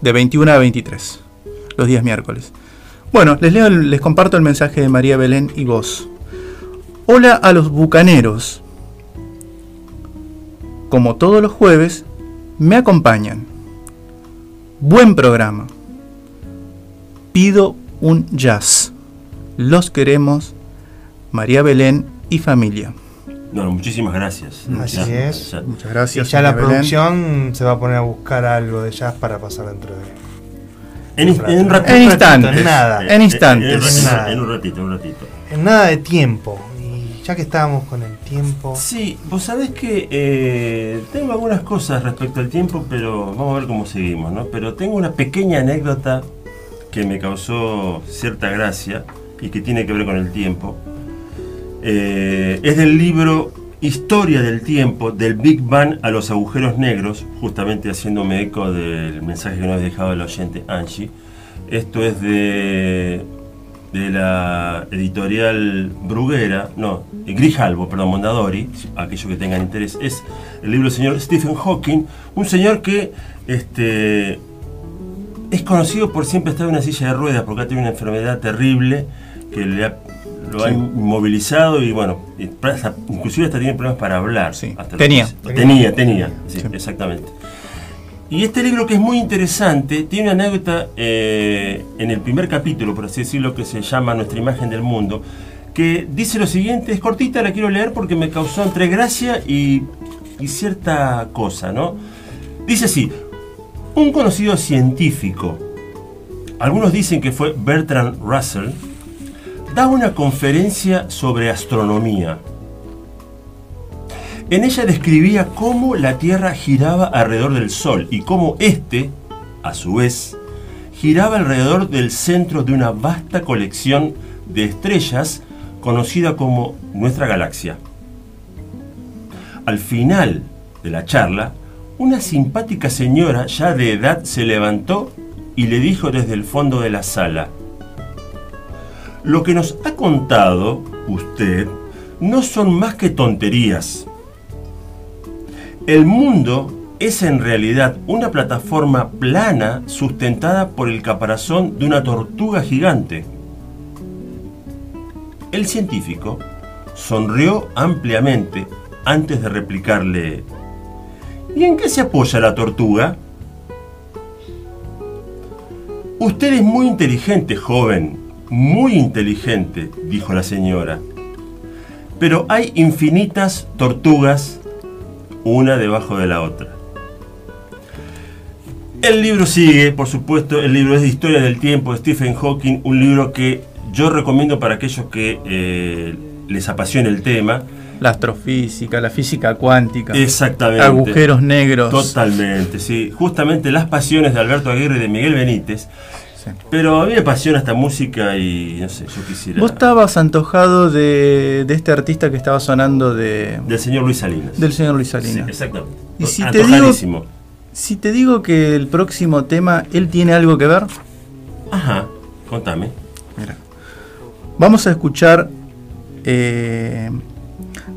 de 21 a 23, los días miércoles. Bueno, les leo, les comparto el mensaje de María Belén y vos. Hola a los bucaneros. Como todos los jueves, me acompañan. Buen programa. Pido un jazz. Los queremos, María Belén y familia. No, no, muchísimas gracias. Así Ya, es. ya. Muchas Y gracias. ya la Belén. producción se va a poner a buscar algo de jazz para pasar dentro de. En, in- en un ratito. En instantes. En nada. En instantes. En, un ratito, Nada. en un ratito, en un ratito. En nada de tiempo. Y ya que estábamos con el tiempo. Sí, vos sabés que eh, tengo algunas cosas respecto al tiempo, pero vamos a ver cómo seguimos, ¿no? Pero tengo una pequeña anécdota que me causó cierta gracia y que tiene que ver con el tiempo. Eh, es del libro Historia del tiempo, del Big Bang a los agujeros negros, justamente haciéndome eco del mensaje que nos ha dejado el oyente Angie. Esto es de, de la editorial Bruguera, no, Grijalvo, perdón, Mondadori, aquellos que tengan interés. Es el libro del señor Stephen Hawking, un señor que este, es conocido por siempre estar en una silla de ruedas, porque ha tenido una enfermedad terrible que le ha- lo ha Sí. inmovilizado y bueno, hasta- inclusive hasta tiene problemas para hablar. Sí. hasta lo Tenía. Tenía, tenía, sí, Sí. exactamente. Y este libro que es muy interesante, tiene una anécdota eh, en el primer capítulo, por así decirlo, que se llama Nuestra imagen del mundo, que dice lo siguiente, es cortita, la quiero leer porque me causó entre gracia y, y cierta cosa, ¿no? Dice así, un conocido científico, algunos dicen que fue Bertrand Russell, da una conferencia sobre astronomía. En ella describía cómo la Tierra giraba alrededor del Sol y cómo éste, a su vez, giraba alrededor del centro de una vasta colección de estrellas conocida como nuestra galaxia. Al final de la charla, una simpática señora ya de edad se levantó y le dijo desde el fondo de la sala, lo que nos ha contado usted no son más que tonterías. El mundo es en realidad una plataforma plana sustentada por el caparazón de una tortuga gigante. El científico sonrió ampliamente antes de replicarle, ¿y en qué se apoya la tortuga? Usted es muy inteligente, joven, muy inteligente, dijo la señora. Pero hay infinitas tortugas, una debajo de la otra. El libro sigue, por supuesto, el libro es de Historia del Tiempo de Stephen Hawking, un libro que yo recomiendo para aquellos que eh, les apasione el tema. La astrofísica, la física cuántica. Exactamente. Agujeros negros. Totalmente, sí. Justamente Las Pasiones de Alberto Aguirre y de Miguel Benítez. Sí. Pero a mí me apasiona esta música y no sé, yo quisiera. Vos estabas antojado de, de este artista que estaba sonando de, Del señor Luis Salinas. del señor Luis Sí, Salinas. exactamente. Y si te digo- Antojadísimo. si te digo que el próximo tema, él tiene algo que ver, Ajá, contame. Mira. Vamos a escuchar eh,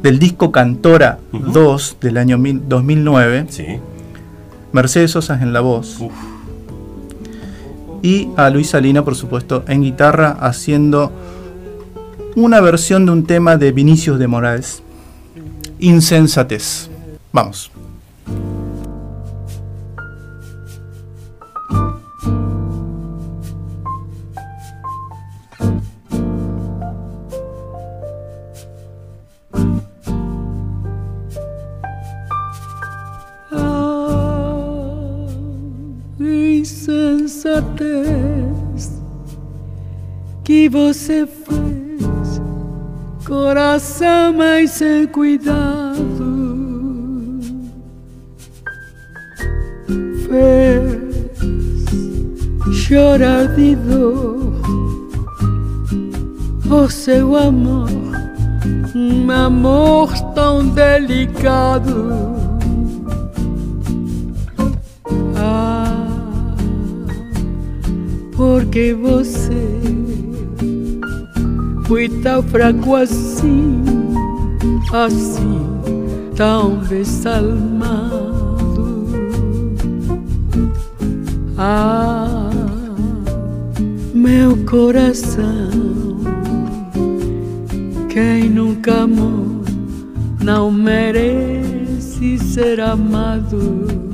del disco Cantora Ujú. 2 del año mil- 2009, Sí. Mercedes Sosa en la voz Uf. Y a Luis Salina, por supuesto, en guitarra haciendo una versión de un tema de Vinicius de Moraes, Insensatez. Vamos. Você fez, coração mais sem cuidado, fez chorar de dor o seu amor, um amor tão delicado. Ah, porque você foi tão fraco assim, assim, tão desalmado. Ah, meu coração, quem nunca amou não merece ser amado.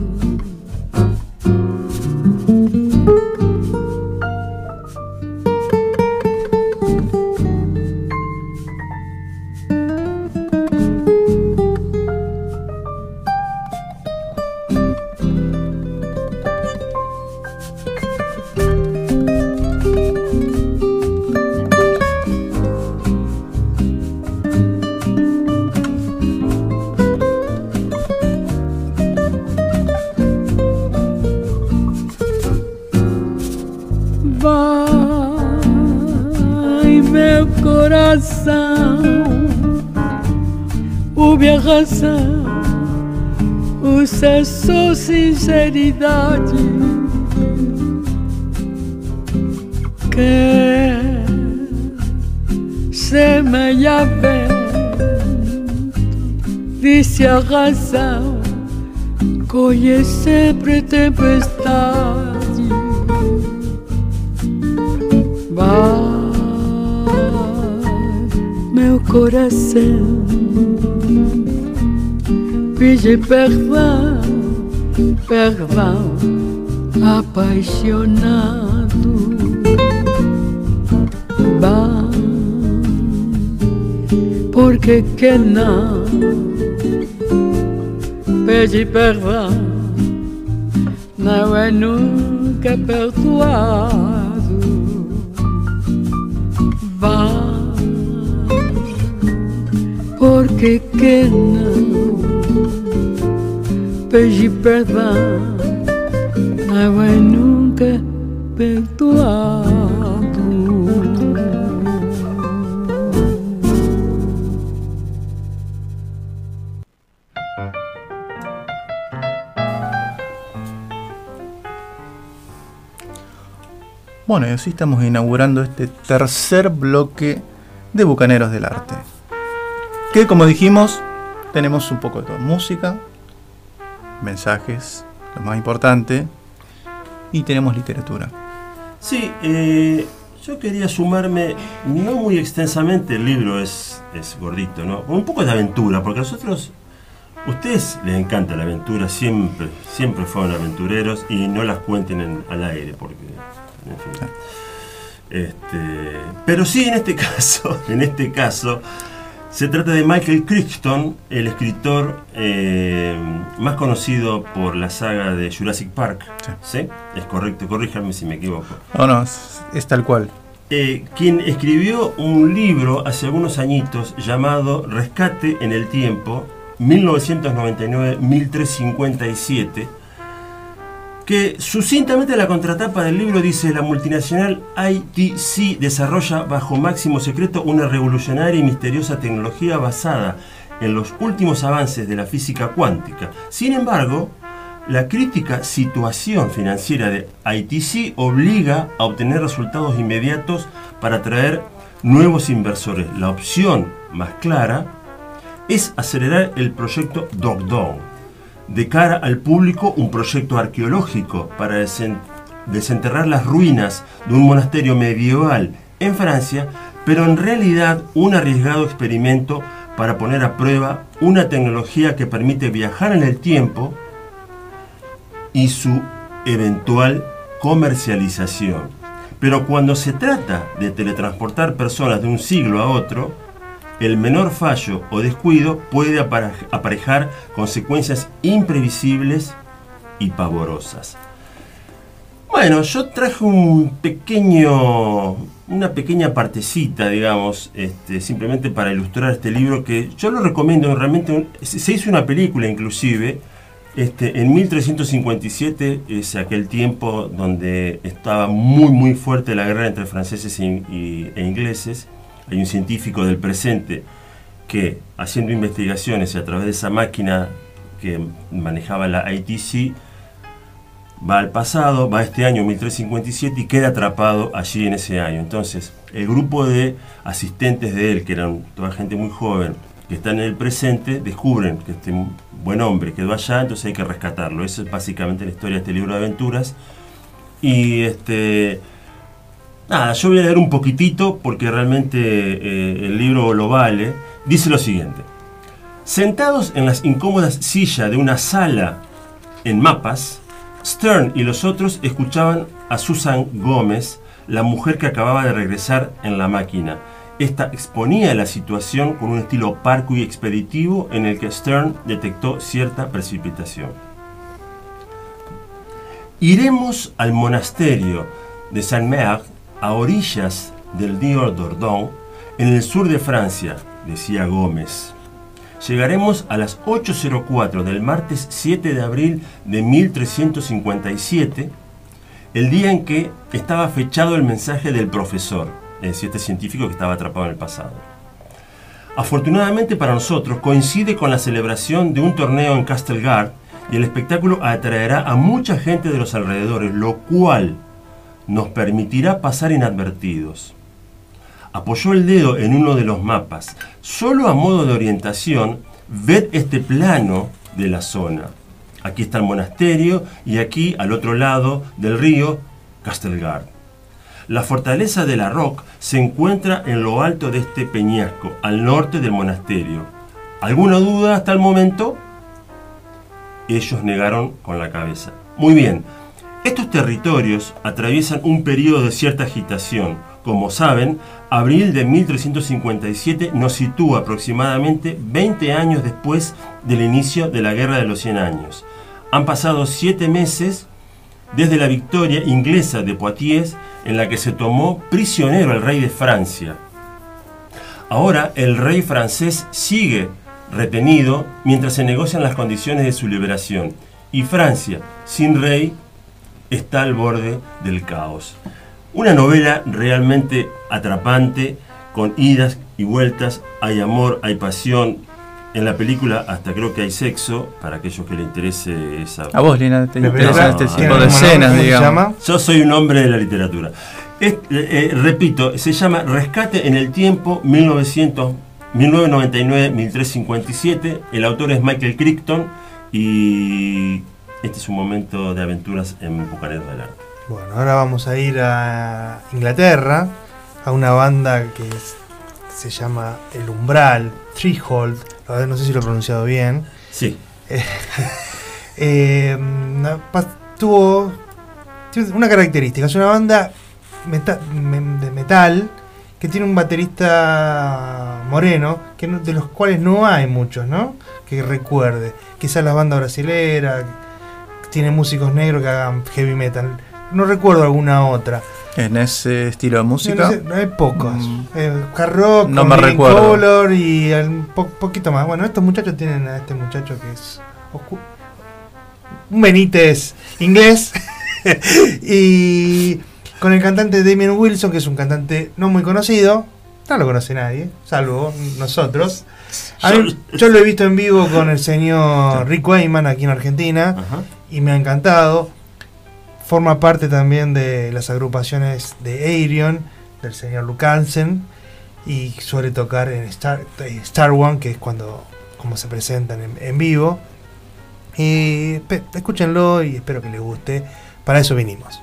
A razão, colhe sempre tempestade. Vai, meu coração, pede perdão, perdão, apaixonado. Vai, porque que não pede perdão, não é nunca perdoado. Vai, porque que não pede perdão, não é nunca perdoado. Bueno, y así estamos inaugurando este tercer bloque de Bucaneros del Arte. Que como dijimos, tenemos un poco de todo. Música, mensajes, lo más importante, y tenemos literatura. Sí, eh, yo quería sumarme, no muy extensamente, el libro es, es gordito, ¿no? Un poco de aventura, porque a nosotros, ustedes les encanta la aventura, siempre, siempre fueron aventureros y no las cuenten en- al aire, porque, en fin. Este, pero sí, en este caso, en este caso, se trata de Michael Crichton, el escritor eh, más conocido por la saga de Jurassic Park. Sí. ¿Sí? Es correcto, corríjanme si me equivoco. No, no, es, es tal cual. Eh, quien escribió un libro hace algunos añitos llamado Rescate en el Tiempo, 1999-1357, que sucintamente la contratapa del libro dice la multinacional ITC desarrolla bajo máximo secreto una revolucionaria y misteriosa tecnología basada en los últimos avances de la física cuántica. Sin embargo, la crítica situación financiera de ITC obliga a obtener resultados inmediatos para atraer nuevos inversores. La opción más clara es acelerar el proyecto Dogdong. De cara al público, un proyecto arqueológico para desen- desenterrar las ruinas de un monasterio medieval en Francia, pero en realidad un arriesgado experimento para poner a prueba una tecnología que permite viajar en el tiempo y su eventual comercialización. Pero cuando se trata de teletransportar personas de un siglo a otro, el menor fallo o descuido puede apare- aparejar consecuencias imprevisibles y pavorosas. Bueno, yo traje un pequeño, una pequeña partecita, digamos, este, simplemente para ilustrar este libro que yo lo recomiendo, realmente se hizo una película inclusive, este, en 1357 es aquel tiempo donde estaba muy muy fuerte la guerra entre franceses e ingleses. Hay un científico del presente que haciendo investigaciones a través de esa máquina que manejaba la ITC, va al pasado, va a este año 1357 y queda atrapado allí en ese año. Entonces, el grupo de asistentes de él, que eran toda gente muy joven, que están en el presente, descubren que este buen hombre quedó allá, entonces hay que rescatarlo. Esa es básicamente la historia de este libro de aventuras. Y este. Nada, yo voy a leer un poquitito porque realmente eh, el libro lo vale. Dice lo siguiente. Sentados en las incómodas sillas de una sala en mapas, Stern y los otros escuchaban a Susan Gómez, la mujer que acababa de regresar en la máquina. Esta exponía la situación con un estilo parco y expeditivo en el que Stern detectó cierta precipitación. Iremos al monasterio de Saint-Mer a orillas del río Dordogne, en el sur de Francia, decía Gómez. Llegaremos a las 8.04 del martes 7 de abril de 1357, el día en que estaba fechado el mensaje del profesor, es decir, este científico que estaba atrapado en el pasado. Afortunadamente para nosotros coincide con la celebración de un torneo en Castelgard y el espectáculo atraerá a mucha gente de los alrededores, lo cual nos permitirá pasar inadvertidos. Apoyó el dedo en uno de los mapas. Solo a modo de orientación, ved este plano de la zona. Aquí está el monasterio y aquí, al otro lado del río, Castelgard. La fortaleza de la Roque se encuentra en lo alto de este peñasco, al norte del monasterio. ¿Alguna duda hasta el momento? Ellos negaron con la cabeza. Muy bien, estos territorios atraviesan un periodo de cierta agitación. Como saben, abril de 1357 nos sitúa aproximadamente 20 años después del inicio de la Guerra de los 100 Años. Han pasado siete meses desde la victoria inglesa de Poitiers en la que se tomó prisionero al rey de Francia. Ahora el rey francés sigue retenido mientras se negocian las condiciones de su liberación y Francia, sin rey, está al borde del caos. Una novela realmente atrapante, con idas y vueltas, hay amor, hay pasión, En la película hasta creo que hay sexo, para aquellos que le interese esa... A vos, Lina, te parece- este ¿tiene tipo de escenas, ¿Cómo se digamos. llama? Yo soy un hombre de la literatura. Es- eh, eh, repito, se llama Rescate en el Tiempo 1900, 1999-1357. El autor es Michael Crichton y este es un momento de aventuras en Bucaneros del Arte. Bueno, ahora vamos a ir a Inglaterra, a una banda que es- se llama El Umbral, Threehold, a ver, no sé si lo he pronunciado bien. Sí, Eh, tuvo, una característica, es una banda meta- de metal que tiene un baterista moreno, que no- de los cuales no hay muchos, ¿no? Que recuerde. Quizás la banda brasilera, tiene músicos negros que hagan heavy metal. No recuerdo alguna otra. En ese estilo de música. no sé, no hay pocos. Mm. Eh, hard rock, No con me Living recuerdo. Color y un po- poquito más. Bueno, estos muchachos tienen a este muchacho que es un Benítez inglés y con el cantante Damien Wilson, que es un cantante no muy conocido. No lo conoce nadie, salvo nosotros. A mí- yo lo he visto en vivo con el señor Rick Wayman aquí en Argentina ajá. Y me ha encantado. Forma parte también de las agrupaciones de Aerion, del señor Luke Hansen, y suele tocar en Star, Star One, que es cuando como se presentan en, en vivo. Y escúchenlo y espero que les guste. Para eso vinimos.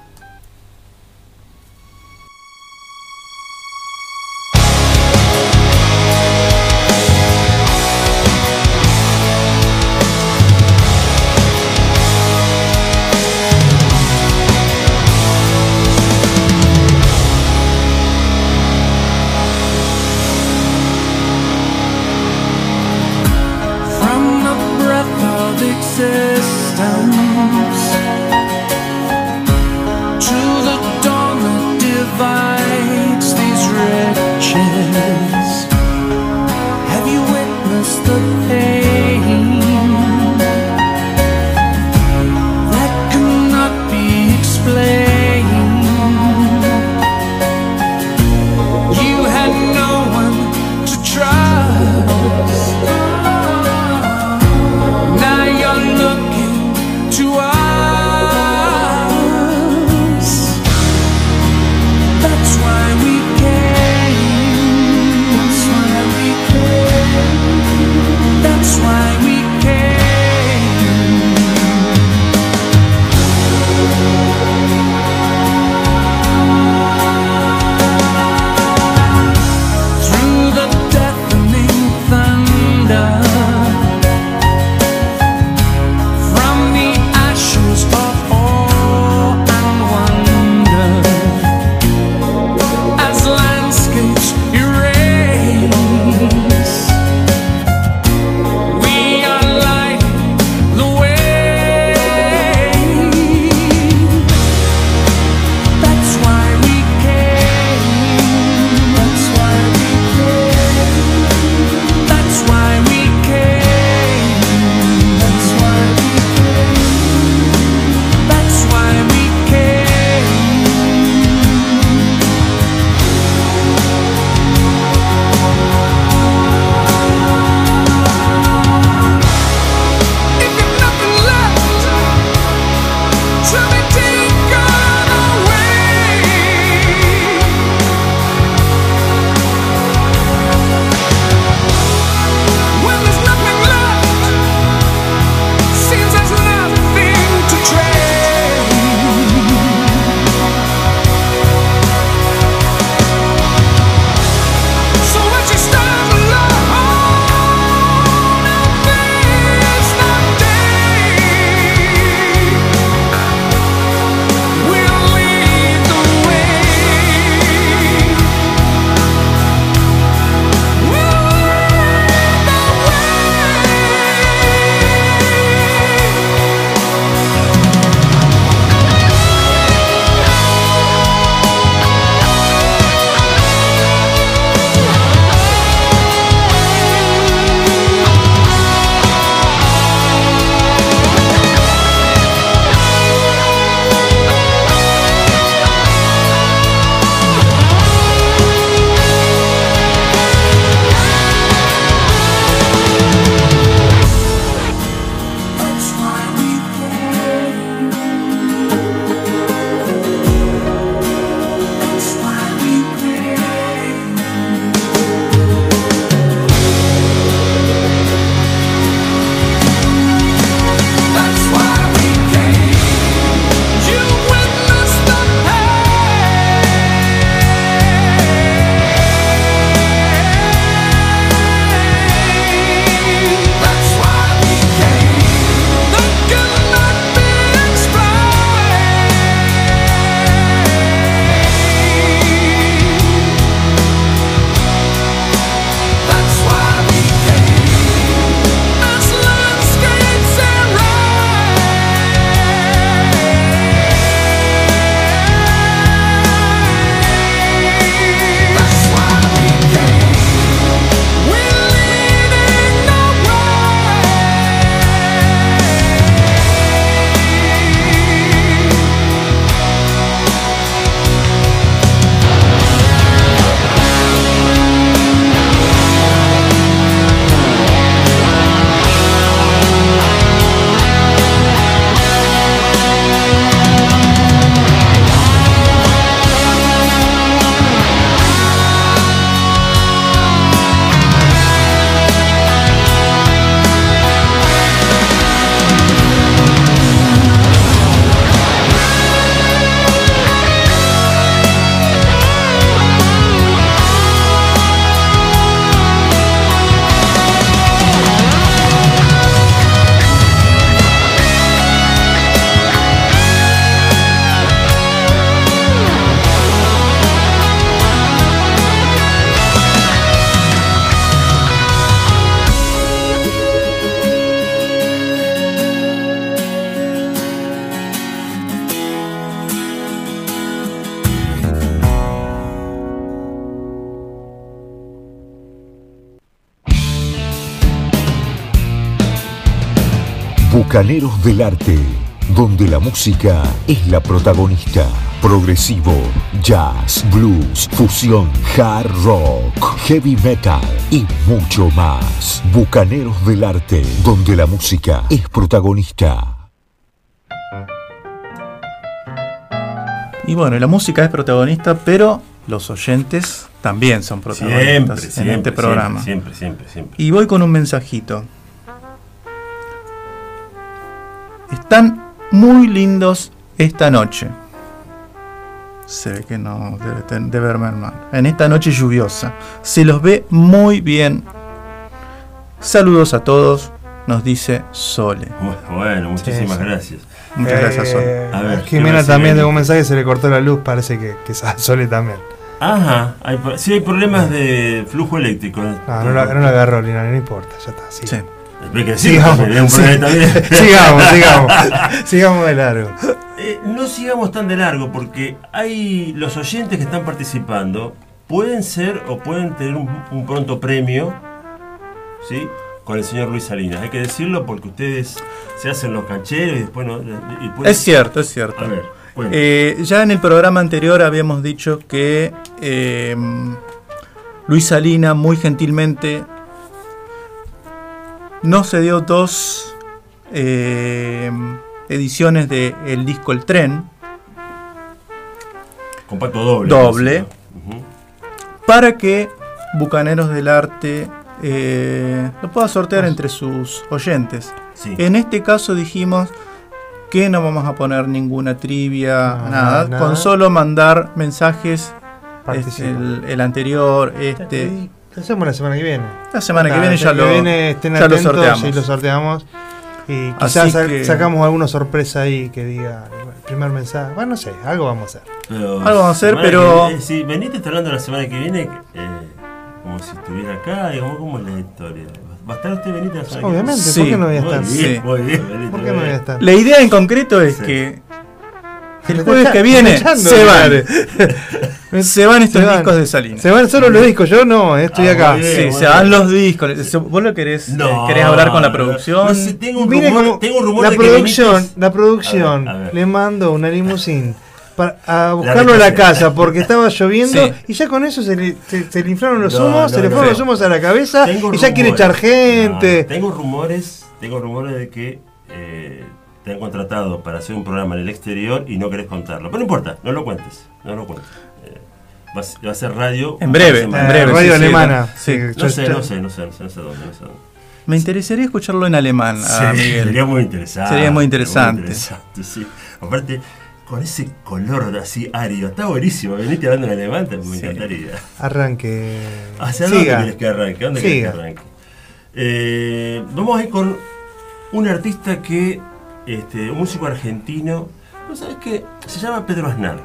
Bucaneros del Arte, donde la música es la protagonista. Progresivo, jazz, blues, fusión, hard rock, heavy metal y mucho más. Bucaneros del Arte, donde la música es protagonista. Y bueno, la música es protagonista, pero los oyentes también son protagonistas Siempre, en siempre, este programa. Siempre, siempre, siempre. Y voy con un mensajito. Están muy lindos esta noche. Se ve que no debe, ten- debe haber mermado. En esta noche lluviosa. Se los ve muy bien. Saludos a todos, nos dice Sole. Bu- Bueno, muchísimas Sí, sí. gracias. Muchas gracias, Sole. Eh, A ver, ¿qué Jimena también de un mensaje se le cortó la luz, parece que, que a Sole también. Ajá, hay, sí hay problemas de flujo eléctrico. No, no la, no la agarró, Lina, no importa, ya está. sí. Sí. Hay que decir, Sigamos, un también. sigamos, sigamos. sigamos de largo. Eh, no sigamos tan de largo porque hay los oyentes que están participando pueden ser o pueden tener un, un pronto premio, ¿sí? Con el señor Luis Salinas. Hay que decirlo porque ustedes se hacen los cancheros y después no. y pueden- Es cierto, es cierto. A ver, bueno. Eh, ya en el programa anterior habíamos dicho que eh, Luis Salina muy gentilmente nos cedió dos eh, ediciones de el disco El Tren compacto doble. doble. Para que Bucaneros del Arte eh, lo pueda sortear entre sus oyentes. Sí. En este caso dijimos que no vamos a poner ninguna trivia, No, nada, nada. con solo mandar mensajes, Participa. este, el, el anterior, este, Lo hacemos la semana que viene. la semana que viene la ya semana lo, que viene estén ya lo atentos sorteamos. y lo sorteamos. Y quizás que- sacamos alguna sorpresa ahí que diga el primer mensaje. Bueno, no sé, algo vamos a hacer. Pero Algo vamos a hacer, pero- que- eh, si veniste hablando la semana que viene, eh, como si estuviera acá, digamos, ¿cómo es la historia? ¿Va a estar usted, semana Obviamente, Sí, ¿por qué no voy a estar? Muy bien, Sí. muy bien, Benito, ¿Por qué no voy a estar? La idea en concreto es Sí. que el jueves está que viene se van. se van estos Se van. discos de Salinas. Se van solo los discos, yo no, eh, estoy Ah, acá. bien. Sí, bueno. se van los discos. ¿Vos lo querés, eh, querés hablar con la producción? No sé, tengo un Mire rumor, cómo tengo un rumor la de que producción, Benítez- la producción A ver, a ver. le mando una limusín para, a buscarlo a la casa porque estaba lloviendo Sí. y ya con eso se le, se, se le inflaron los No, humos, no, se le no. fueron los humos a la cabeza Tengo y ya quiere echar gente. No, tengo rumores, tengo rumores de que eh, te han contratado para hacer un programa en el exterior y no querés contarlo. Pero no importa, no lo cuentes, no lo cuentes. Eh, va, a ser- va a ser radio. En breve, en breve. radio alemana. No sé, no sé, no sé, no sé, no sé dónde, no sé dónde. Me interesaría escucharlo en alemán, a Sí, Miguel. Sería muy interesante. Sería muy interesante. interesante, sí. Aparte, con ese color así árido, está buenísimo. Veniste hablando en alemán, te- me Sí. encantaría. Arranque. ¿Hacia dónde Siga. querés que arranque? ¿Dónde Siga. que arranque? Eh, vamos a ir con un artista que, este, un músico argentino, ¿no sabes qué? Se llama Pedro Aznar.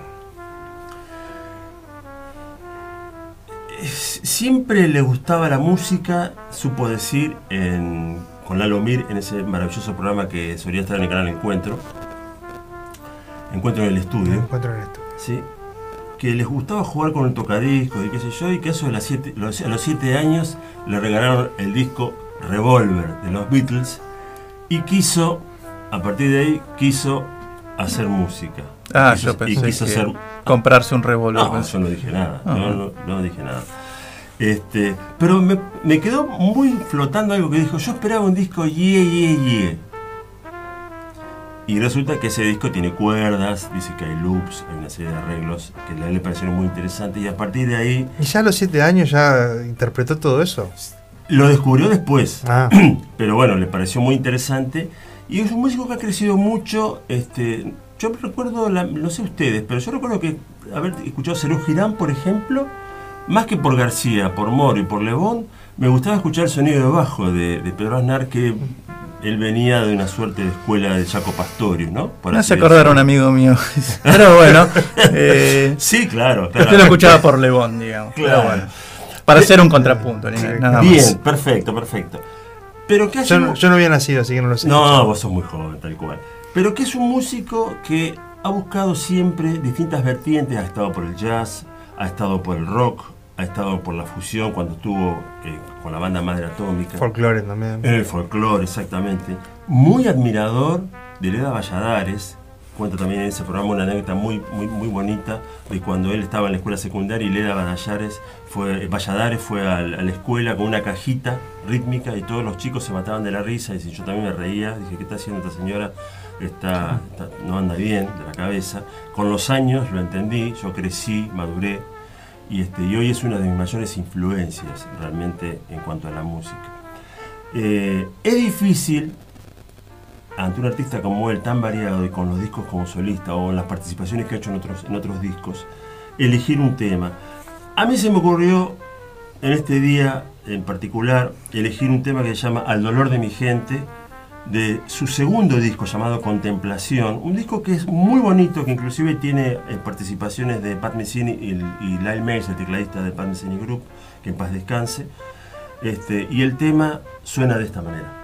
Siempre le gustaba la música, supo decir en- con Lalo Mir en ese maravilloso programa que solía estar en el canal Encuentro. Encuentro en el estudio. encuentro en esto. ¿sí? que les gustaba jugar con el tocadiscos y qué sé yo, y que a eso de las siete- a los 7 años le regalaron el disco Revolver de los Beatles y quiso, a partir de ahí, quiso hacer música. Ah, Quiso- yo y pensé quiso que hacer- comprarse un revólver. No, yo no dije nada, Ah. no, no, no dije nada. Este, pero me, me quedó muy flotando algo que dijo, yo esperaba un disco yeah, yeah, yeah. Y resulta que ese disco tiene cuerdas, dice que hay loops, hay una serie de arreglos que a él le parecieron muy interesantes y a partir de ahí Y ya a los siete años ya interpretó todo eso. lo descubrió después. Ah, pero bueno, le pareció muy interesante. Y es un músico que ha crecido mucho. Este, yo recuerdo, la- no sé ustedes, pero yo recuerdo que haber escuchado a Cerú Girán, por ejemplo, más que por García, por Moro y por Lebón, me gustaba escuchar el sonido de bajo de, de Pedro Aznar, que él venía de una suerte de escuela de Jaco Pastorius, ¿no? Por Me así hace acordar a un amigo mío. Pero bueno, eh, Sí, claro. yo lo escuchaba por Lebón, digamos. Pero Claro. bueno, para hacer un contrapunto, ni- nada Bien, más. perfecto, perfecto. Pero que yo, no, yo no había nacido, así que no lo sé. No, vos sos muy joven, tal cual. Pero que es un músico que ha buscado siempre distintas vertientes, ha estado por el jazz, ha estado por el rock, ha estado por la fusión cuando estuvo eh, con la banda Madre Atómica. Folclore también. El folclore, exactamente. Muy admirador de Leda Valladares. Cuenta también en ese programa una anécdota muy, muy, muy bonita de cuando él estaba en la escuela secundaria y Leda Valladares fue, Valladares fue a, la escuela con una cajita rítmica y todos los chicos se mataban de la risa y yo también me reía. Dije, ¿qué está haciendo esta señora? Está- no anda bien de la cabeza. Con los años lo entendí, yo crecí, maduré y, este, y hoy es una de mis mayores influencias realmente en cuanto a la música. Eh, es difícil ante un artista como él, tan variado y con los discos como solista o las participaciones que ha hecho en otros, en otros discos, elegir un tema. A mí se me ocurrió en este día en particular elegir un tema que se llama Al dolor de mi gente, de su segundo disco llamado Contemplación, un disco que es muy bonito, que inclusive tiene eh, participaciones de Pat Messini y, y Lyle Mays, el tecladista de Pat Messini Group, que en paz descanse. Este, y el tema suena de esta manera.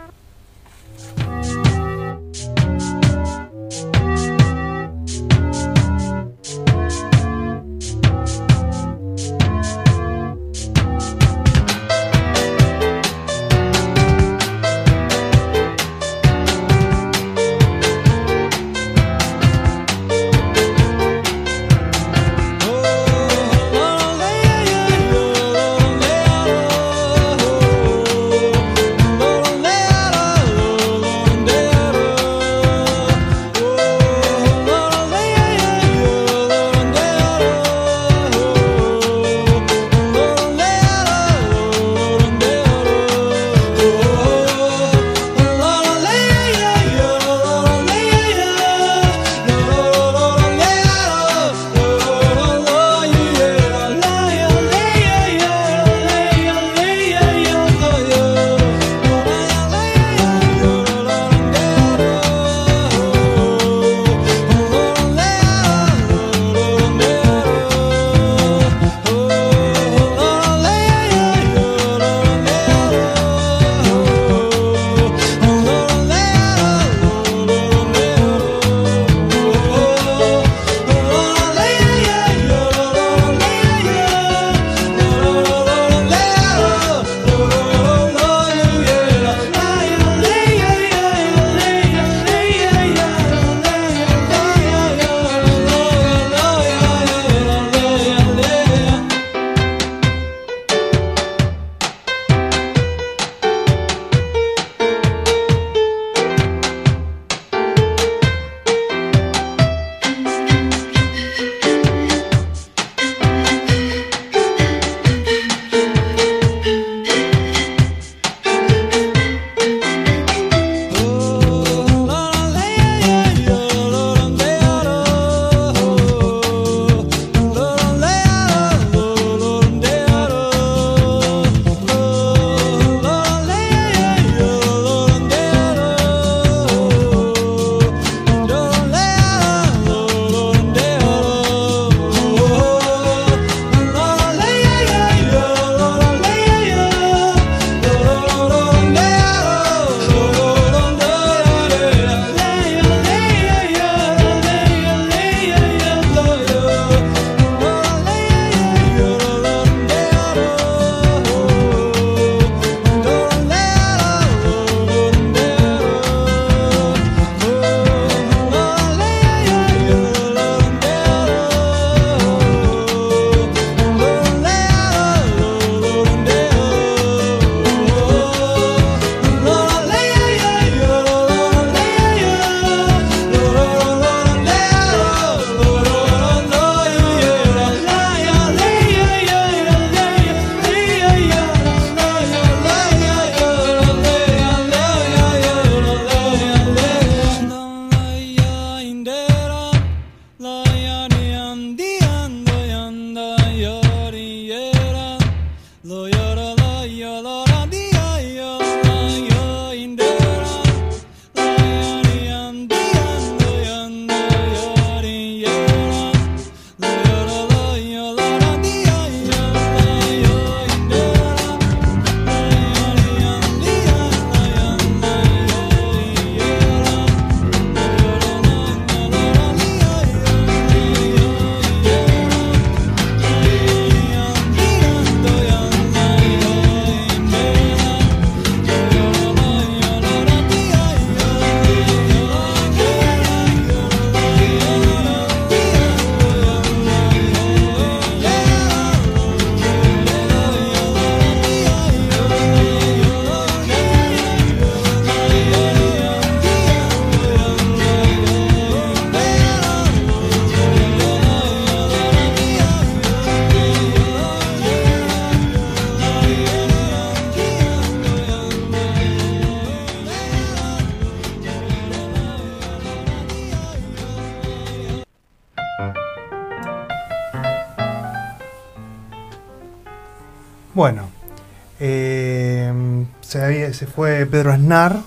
Fue Pedro Aznar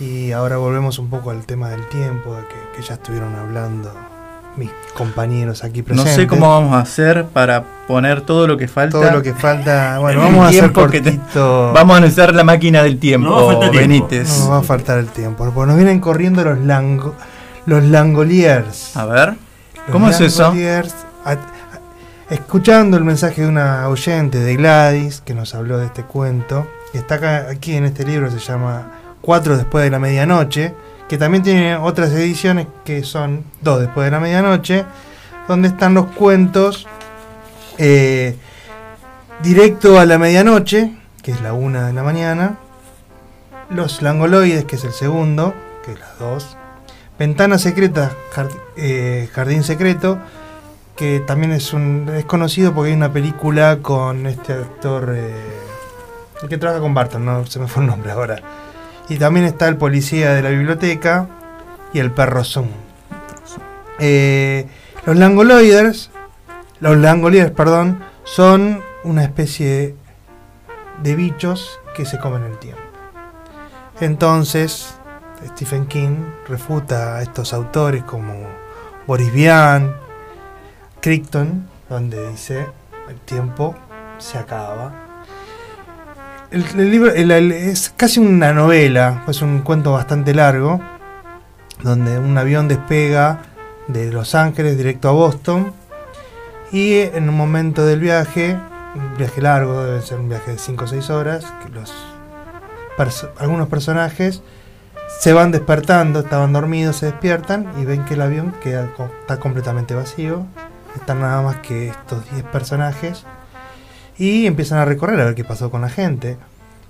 y ahora volvemos un poco al tema del tiempo de que, que ya estuvieron hablando mis compañeros aquí No presentes. sé cómo vamos a hacer para poner todo lo que falta. Todo lo que falta. Bueno, vamos a hacer que te- cortito. Vamos a necesitar la máquina del tiempo, No va a faltar tiempo. Benítez. No nos va a faltar el tiempo. Porque nos vienen corriendo los lango, los langoliers. A ver, Los ¿cómo es eso? Langoliers, a- a- escuchando el mensaje de una oyente de Gladys que nos habló de este cuento, que está aquí en este libro, se llama Cuatro después de la medianoche, que también tiene otras ediciones que son Dos después de la medianoche, donde están los cuentos eh, directo a la medianoche, que es la una de la mañana, Los Langoloides, que es el segundo, que es las dos, Ventana Secreta, Jard- eh, Jardín Secreto, que también es un es conocido porque hay una película con este actor eh, el que trabaja con Barton, no se me fue el nombre ahora. Y también está el policía de la biblioteca y el perro Zoom. Eh, los langoloiders, los langoliers, perdón, son una especie de bichos que se comen el tiempo. Entonces, Stephen King refuta a estos autores como Boris Vian, Crichton, donde dice el tiempo se acaba. El, libro es casi una novela, es un cuento bastante largo, donde un avión despega de Los Ángeles directo a Boston y en un momento del viaje, un viaje largo, debe ser un viaje de 5 o 6 horas, los algunos personajes se van despertando, estaban dormidos, se despiertan y ven que el avión queda, está completamente vacío. Están nada más que estos 10 personajes y empiezan a recorrer a ver qué pasó con la gente.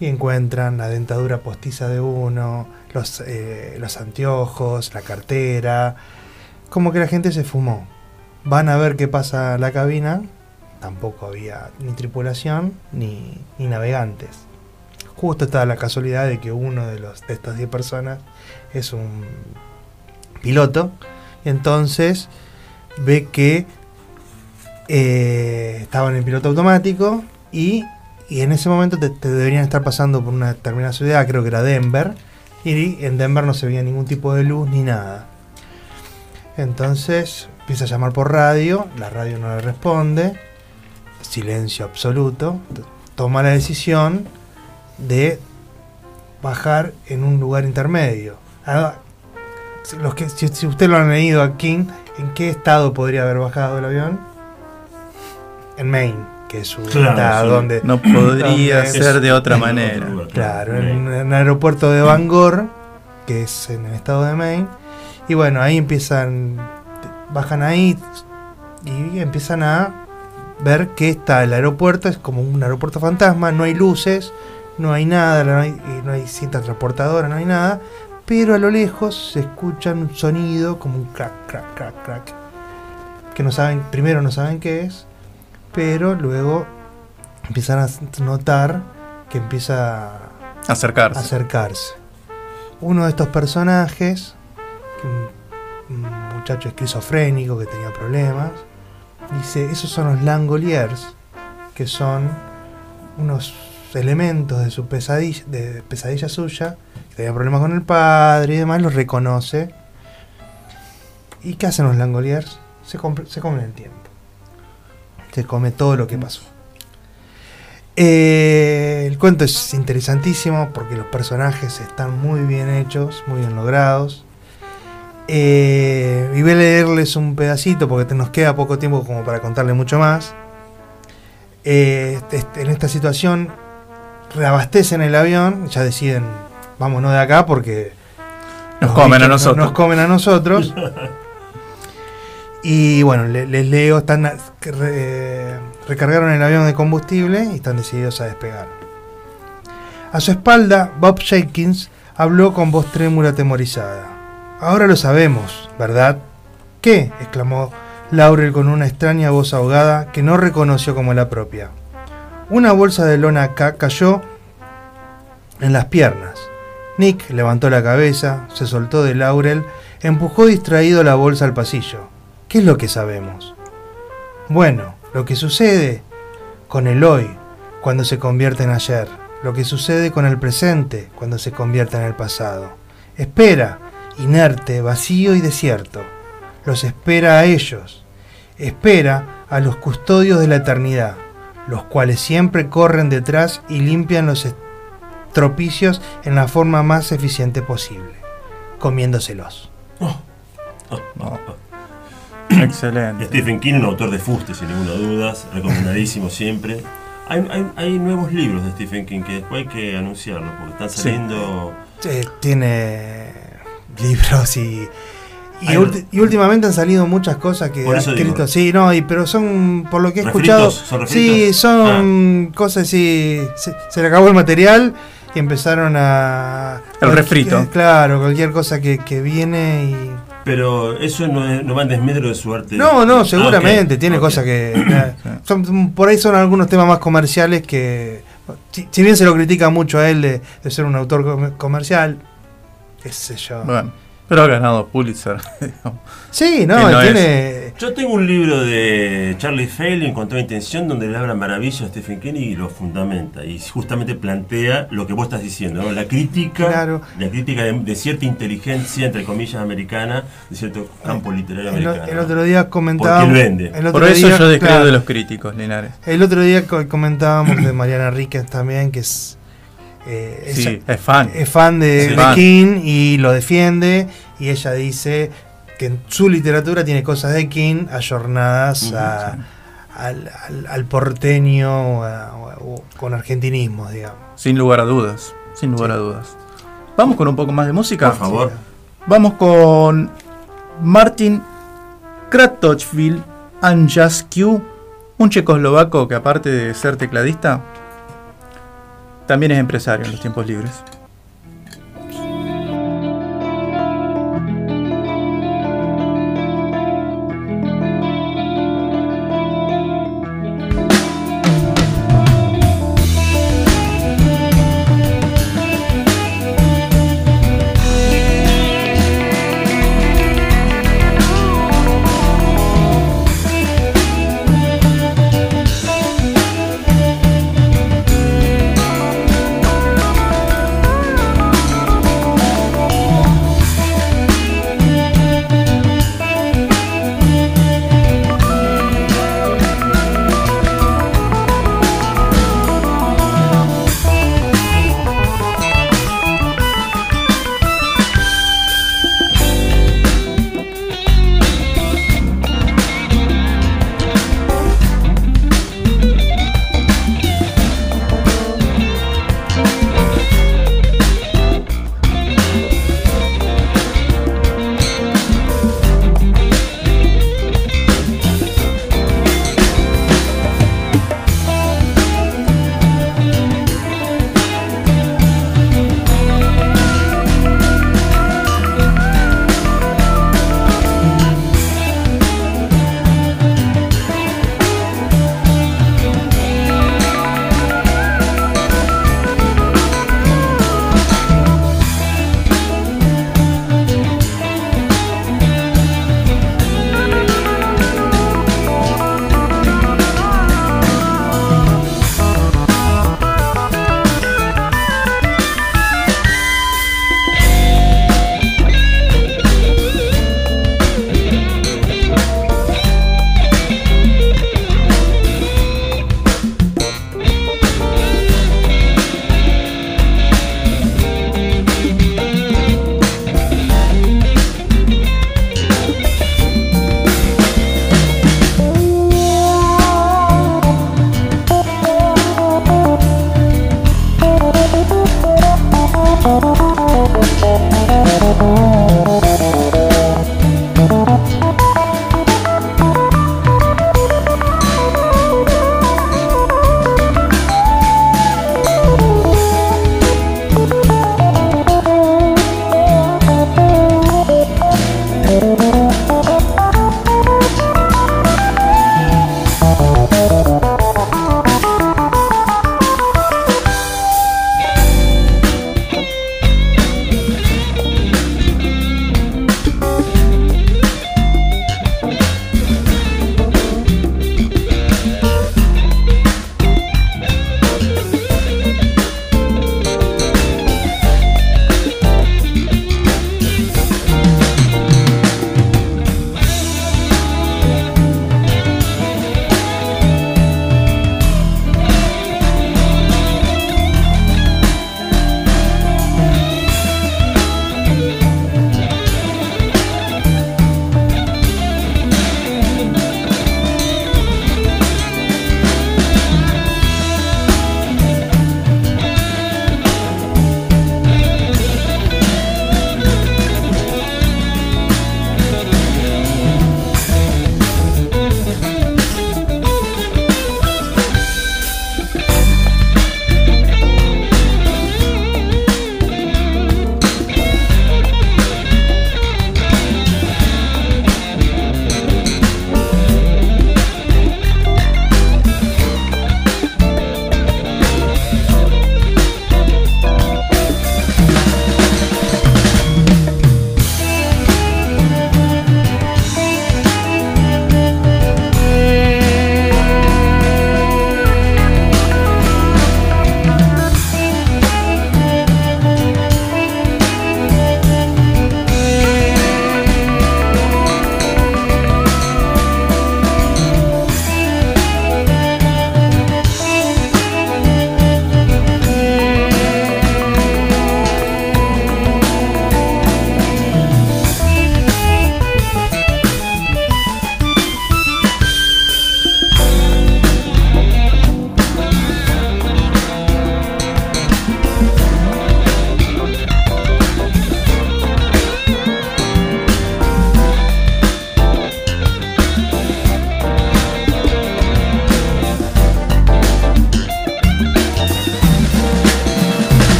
Y encuentran la dentadura postiza de uno, los, eh, los anteojos, la cartera. Como que la gente se fumó. Van a ver qué pasa la cabina. Tampoco había ni tripulación ni, ni navegantes. Justo estaba la casualidad de que uno de, los, de estas 10 personas es un piloto. Y entonces ve que eh, estaba en piloto automático y, y en ese momento te, deberían estar pasando por una determinada ciudad, creo que era Denver, y en Denver no se veía ningún tipo de luz ni nada. Entonces empieza a llamar por radio, la radio no le responde, silencio absoluto, toma la decisión de bajar en un lugar intermedio. Ah, Los que, si, si usted lo han leído aquí, ¿en qué estado podría haber bajado el avión? En Maine, que es su Claro, estado sí. donde... No podría donde- ser de otra manera. lugar, Claro, en, en el aeropuerto de Bangor, que es en el estado de Maine. Y bueno, ahí empiezan, bajan ahí y empiezan a ver que está el aeropuerto, es como un aeropuerto fantasma, no hay luces, no hay nada, no hay, no hay cinta transportadora, no hay nada, pero a lo lejos se escucha un sonido como un crack, crack, crack, crack, que no saben, primero no saben qué es, pero luego empiezan a notar que empieza a Acercarse. acercarse. Uno de estos personajes, un, muchacho esquizofrénico que tenía problemas, dice, esos son los Langoliers, que son unos elementos de su pesadilla, de pesadilla suya, que tenía problemas con el padre y demás, los reconoce. ¿Y qué hacen los Langoliers? Se comen el tiempo. Se come todo lo que pasó. Eh, el cuento es interesantísimo porque los personajes están muy bien hechos, muy bien logrados. Eh, y voy a leerles un pedacito porque te- nos queda poco tiempo como para contarle mucho más. Eh, este- en esta situación reabastecen el avión, ya deciden, vámonos de acá porque Nos comen a nosotros. Nos comen a nosotros. Y bueno, le- les leo, están re- recargaron el avión de combustible y están decididos a despegar. A su espalda, Bob Jenkins habló con voz trémula atemorizada. Ahora lo sabemos, ¿verdad? ¿Qué? exclamó Laurel con una extraña voz ahogada que no reconoció como la propia. Una bolsa de lona cayó en las piernas. Nick levantó la cabeza, se soltó de Laurel, empujó distraído la bolsa al pasillo. ¿Qué es lo que sabemos? Bueno, lo que sucede con el hoy, cuando se convierte en ayer, lo que sucede con el presente cuando se convierte en el pasado. Espera, inerte, vacío y desierto. Los espera a ellos. Espera a los custodios de la eternidad, los cuales siempre corren detrás y limpian los estropicios en la forma más eficiente posible, comiéndoselos. Excelente. Stephen King, un autor de fuste, sin ninguna duda, recomendadísimo siempre. Hay, hay- hay nuevos libros de Stephen King que después hay que anunciarlos porque están Sí. saliendo. Eh, tiene libros y, y, últimamente han salido muchas cosas que Por ha eso escrito. digo. Sí, no, y, pero son, por lo que he ¿Refritos? escuchado, ¿Son sí, refritos? son cosas así. Se, se le acabó el material y empezaron a. El refrito. Claro, cualquier cosa que, que viene y. Pero eso no, es- no va en desmedro de su arte. No, no, Ah, seguramente, tiene cosas que... son, por ahí son algunos temas más comerciales que... Si, si bien se lo critica mucho a él de, de ser un autor com- comercial, qué sé yo. Bueno, pero ha ganado Pulitzer. digamos. Sí, no, no tiene... Yo tengo un libro de Charlie Failing con toda intención donde le habla maravilla a Stephen King y lo fundamenta y justamente plantea lo que vos estás diciendo, ¿no? la crítica, Claro. la crítica de, de cierta inteligencia entre comillas americana, de cierto campo literario El, o- americano. el otro día comentábamos... Porque él vende. el otro Por eso día- yo descreo claro, de los críticos, Linares. El otro día co- comentábamos de Mariana Ríquez también, que es... eh, Sí, es fan. es fan de, Sí. King y lo defiende y ella dice que en su literatura tiene cosas de King ayornadas a- al, al- al porteño o a- o- o con argentinismos, digamos. Sin lugar a dudas. Sin lugar a dudas. Vamos con un poco más de música. Por favor. Vamos con Martin Kratochvil and Just Q, un checoslovaco que aparte de ser tecladista, también es empresario en los tiempos libres.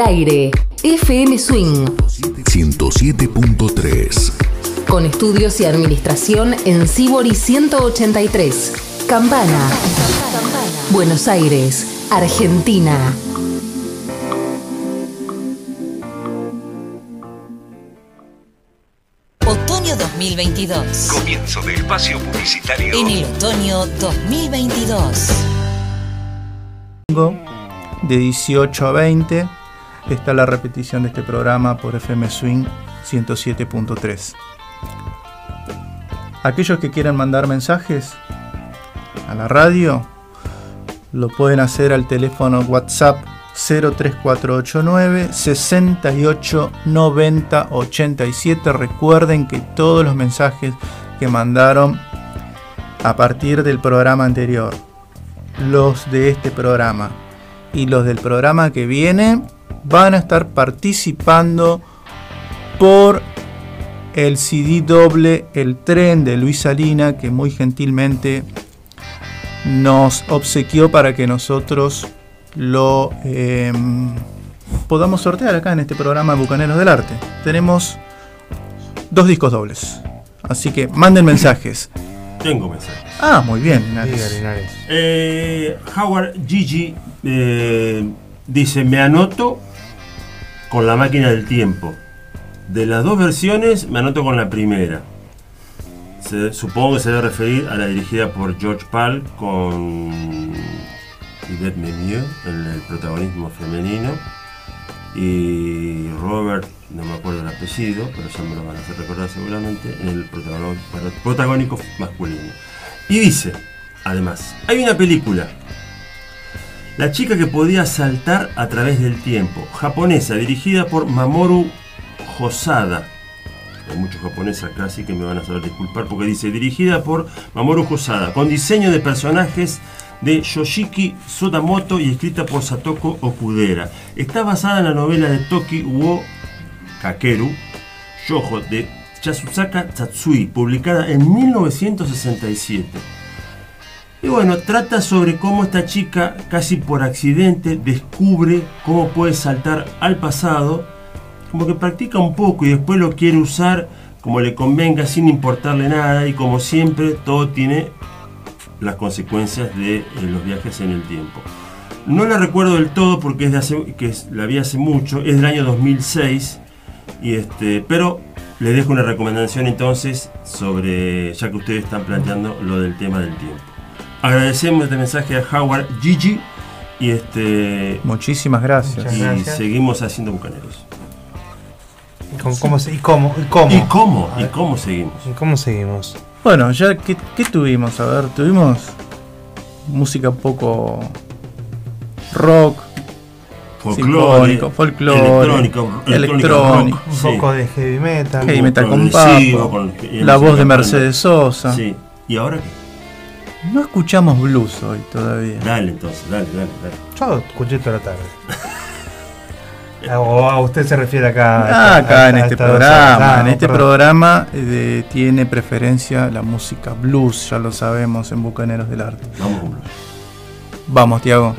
El aire. FM Swing. 107.3. Con estudios y administración en Sibori 183. Campana. Buenos Aires, Argentina. Otoño 2022. Comienzo de espacio publicitario. En el otoño 2022. domingo de 18 a 20 está la repetición de este programa por FM Swing 107.3. Aquellos que quieran mandar mensajes a la radio lo pueden hacer al teléfono WhatsApp 03489 68 90 87. Recuerden que todos los mensajes que mandaron a partir del programa anterior los de este programa y los del programa que viene van a estar participando por el CD doble El tren de Luis Salina que muy gentilmente nos obsequió para que nosotros lo eh, podamos sortear acá en este programa Bucaneros del Arte. Tenemos dos discos dobles. Así que manden mensajes. Tengo mensajes. Ah, muy bien. Linares. Diga, Linares. Eh, Howard Gigi eh, dice, me anoto con la máquina del tiempo. De las dos versiones, me anoto con la primera. Se- supongo que se debe referir a la dirigida por George Pal con Yvette Menieux en el protagonismo femenino y Robert, no me acuerdo el apellido, pero ya me lo van a hacer recordar seguramente, en el protagónico masculino. Y dice, además, hay una película, La chica que podía saltar a través del tiempo, japonesa, dirigida por Mamoru Hosada. Hay muchos japoneses acá, así que me van a saber disculpar porque dice dirigida por Mamoru Hosada, con diseño de personajes de Yoshiki Sodamoto y escrita por Satoko Okudera. Está basada en la novela de Toki wo Kakeru, Yojo, de Yasuzaka Tatsui, publicada en 1967. Y bueno, trata sobre cómo esta chica, casi por accidente, descubre cómo puede saltar al pasado, como que practica un poco y después lo quiere usar como le convenga sin importarle nada y como siempre todo tiene las consecuencias de los viajes en el tiempo. No la recuerdo del todo porque es de hace, que la vi hace mucho, es del año 2006, y este, pero les dejo una recomendación entonces sobre, ya que ustedes están planteando lo del tema del tiempo. Agradecemos este mensaje a Howard Gigi y este Muchísimas gracias. Y gracias. seguimos haciendo bucaneros. ¿Y cómo, y cómo? ¿Y cómo? ¿Y cómo? ¿Y cómo seguimos? ¿Y cómo seguimos? Bueno, ya, ¿qué, qué tuvimos? A ver, tuvimos música un poco rock, sinfónico, folclore, electrónico, electrónico, rock, Un sí. poco de heavy metal. heavy metal con la voz de Mercedes Sosa. Sí. ¿Y ahora qué? No escuchamos blues hoy todavía. Dale entonces, dale, dale, dale. Yo escuché toda la tarde. o a usted se refiere acá. Ah, a- acá a- en a este programa. Ah, en no, este perdón. programa eh, tiene preferencia la música blues, ya lo sabemos en Bucaneros del Arte. Vamos con blues. Vamos, Tiago.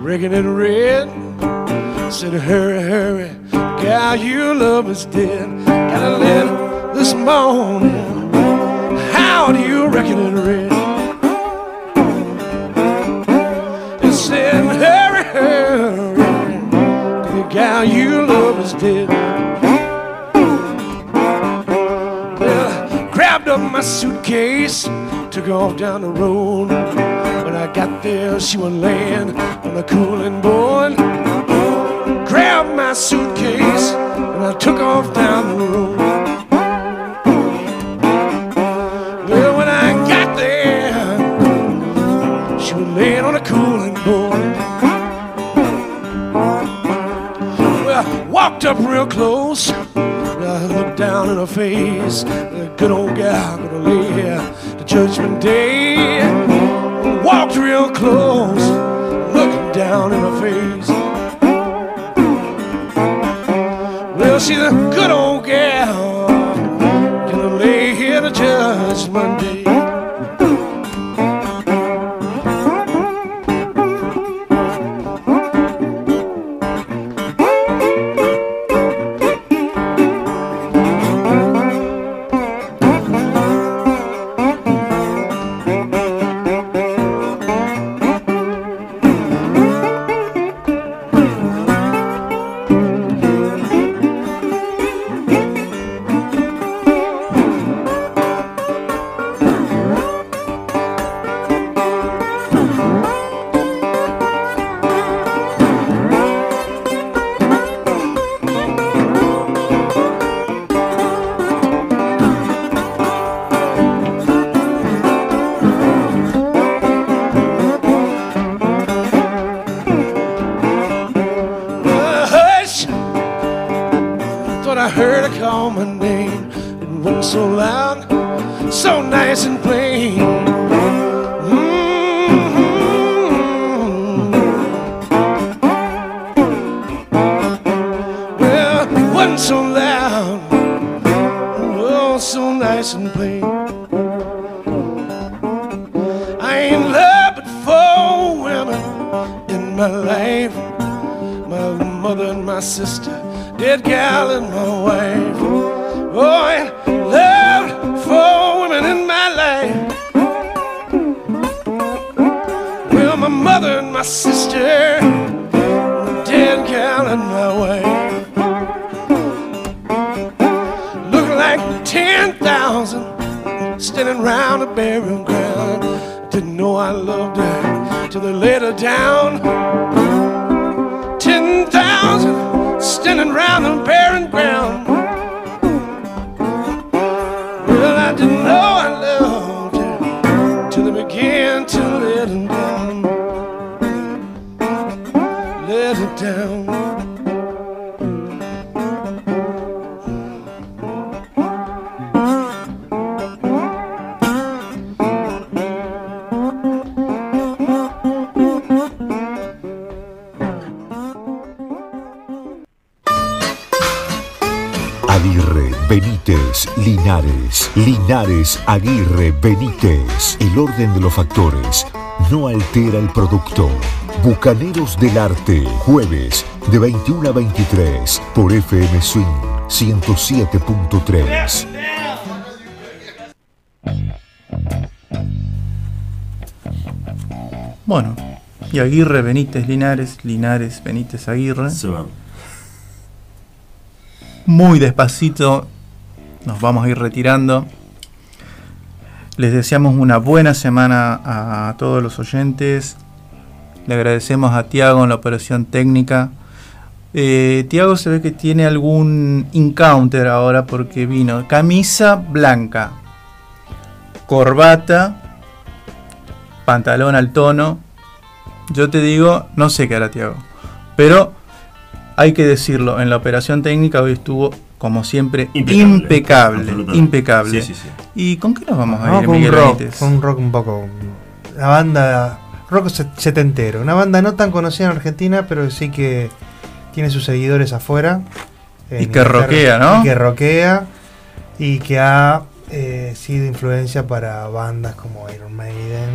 Rigging it red? Said, hurry, hurry, gal, your love is dead. Got a letter this morning. How do you reckon it read? It said, hurry, hurry, gal you love is dead. Well, grabbed up my suitcase, took off down the road. Got there, she was laying on a cooling board. Grabbed my suitcase and I took off down the road. Well, when I got there, she was laying on a cooling board. Well, I walked up real close. And I looked down in her face. The good old gal gonna lay here to Judgment Day. Real close, looking down in her face. Well, she's a good old Linares, Linares, Aguirre, Benítez. El orden de los factores no altera el producto. Bucaneros del Arte, jueves de 21 a 23 por FM Swing 107.3. Bueno, y Aguirre, Benítez, Linares, Linares, Benítez, Aguirre. Se van. Muy despacito nos vamos a ir retirando. Les deseamos una buena semana a todos los oyentes. Le agradecemos a Tiago en la operación técnica. Eh, Tiago se ve que tiene algún encounter ahora porque vino camisa blanca, corbata, pantalón al tono. Yo te digo, no sé qué hará Tiago, pero hay que decirlo, en la operación técnica hoy estuvo, como siempre, Impecable. impecable. Impecable. Sí, sí, sí. ¿Y con qué nos vamos a Vamos ir, con un Miguel rock, Benítez? con un rock un poco. La banda rock set- setentero. Una banda no tan conocida en Argentina, pero sí que tiene sus seguidores afuera. Y que Inglaterra, rockea, ¿no? Y que rockea. Y que ha eh, sido influencia para bandas como Iron Maiden.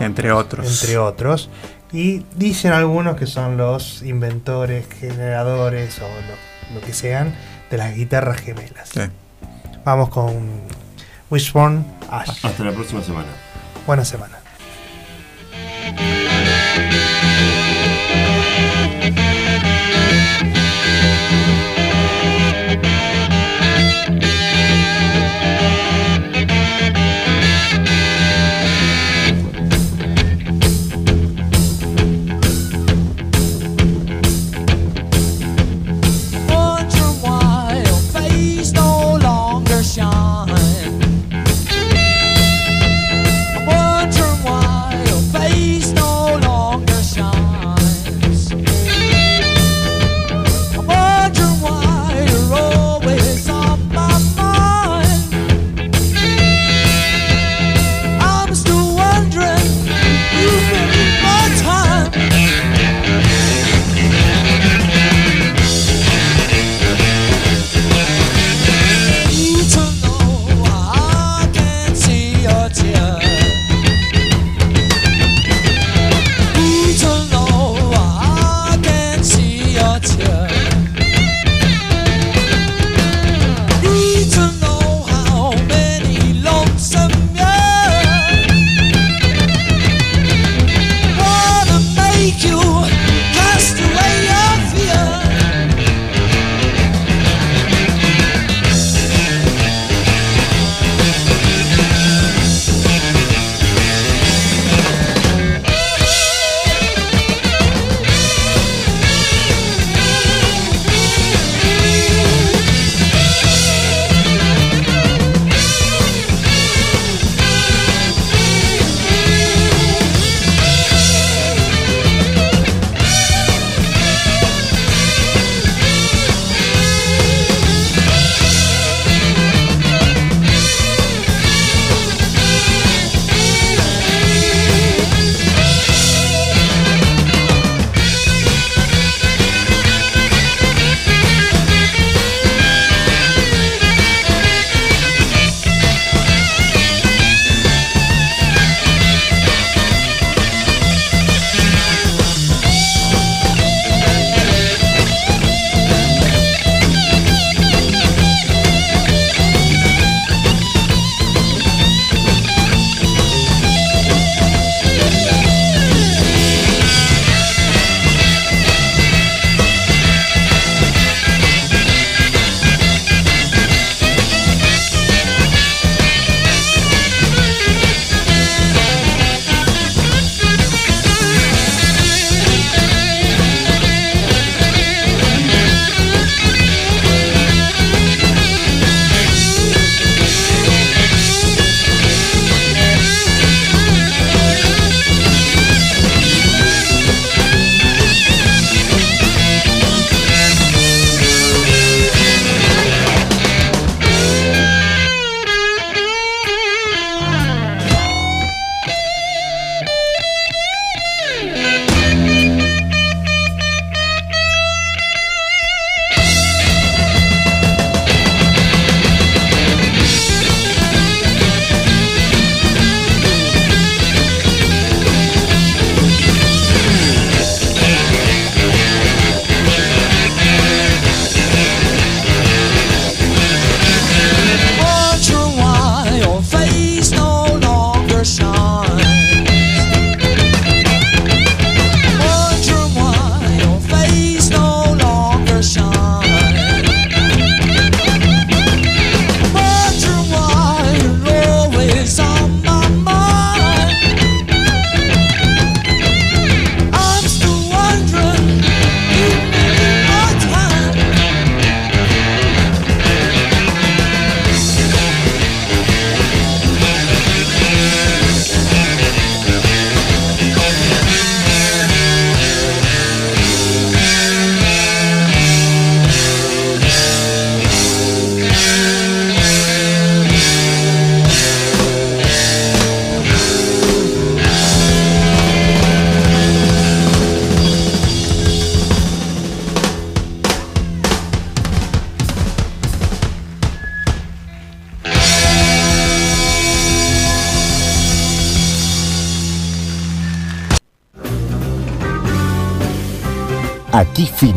Entre otros. Entre otros. Y dicen algunos que son los inventores, generadores o lo, lo que sean de las guitarras gemelas. Sí. Vamos con Wishbone Ash. Hasta la próxima semana. Buena semana.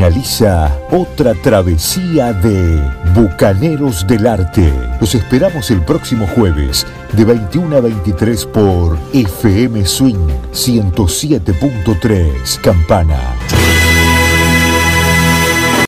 Finaliza otra travesía de Bucaneros del Arte. Los esperamos el próximo jueves de 21 a 23 por FM Swing 107.3 Campana.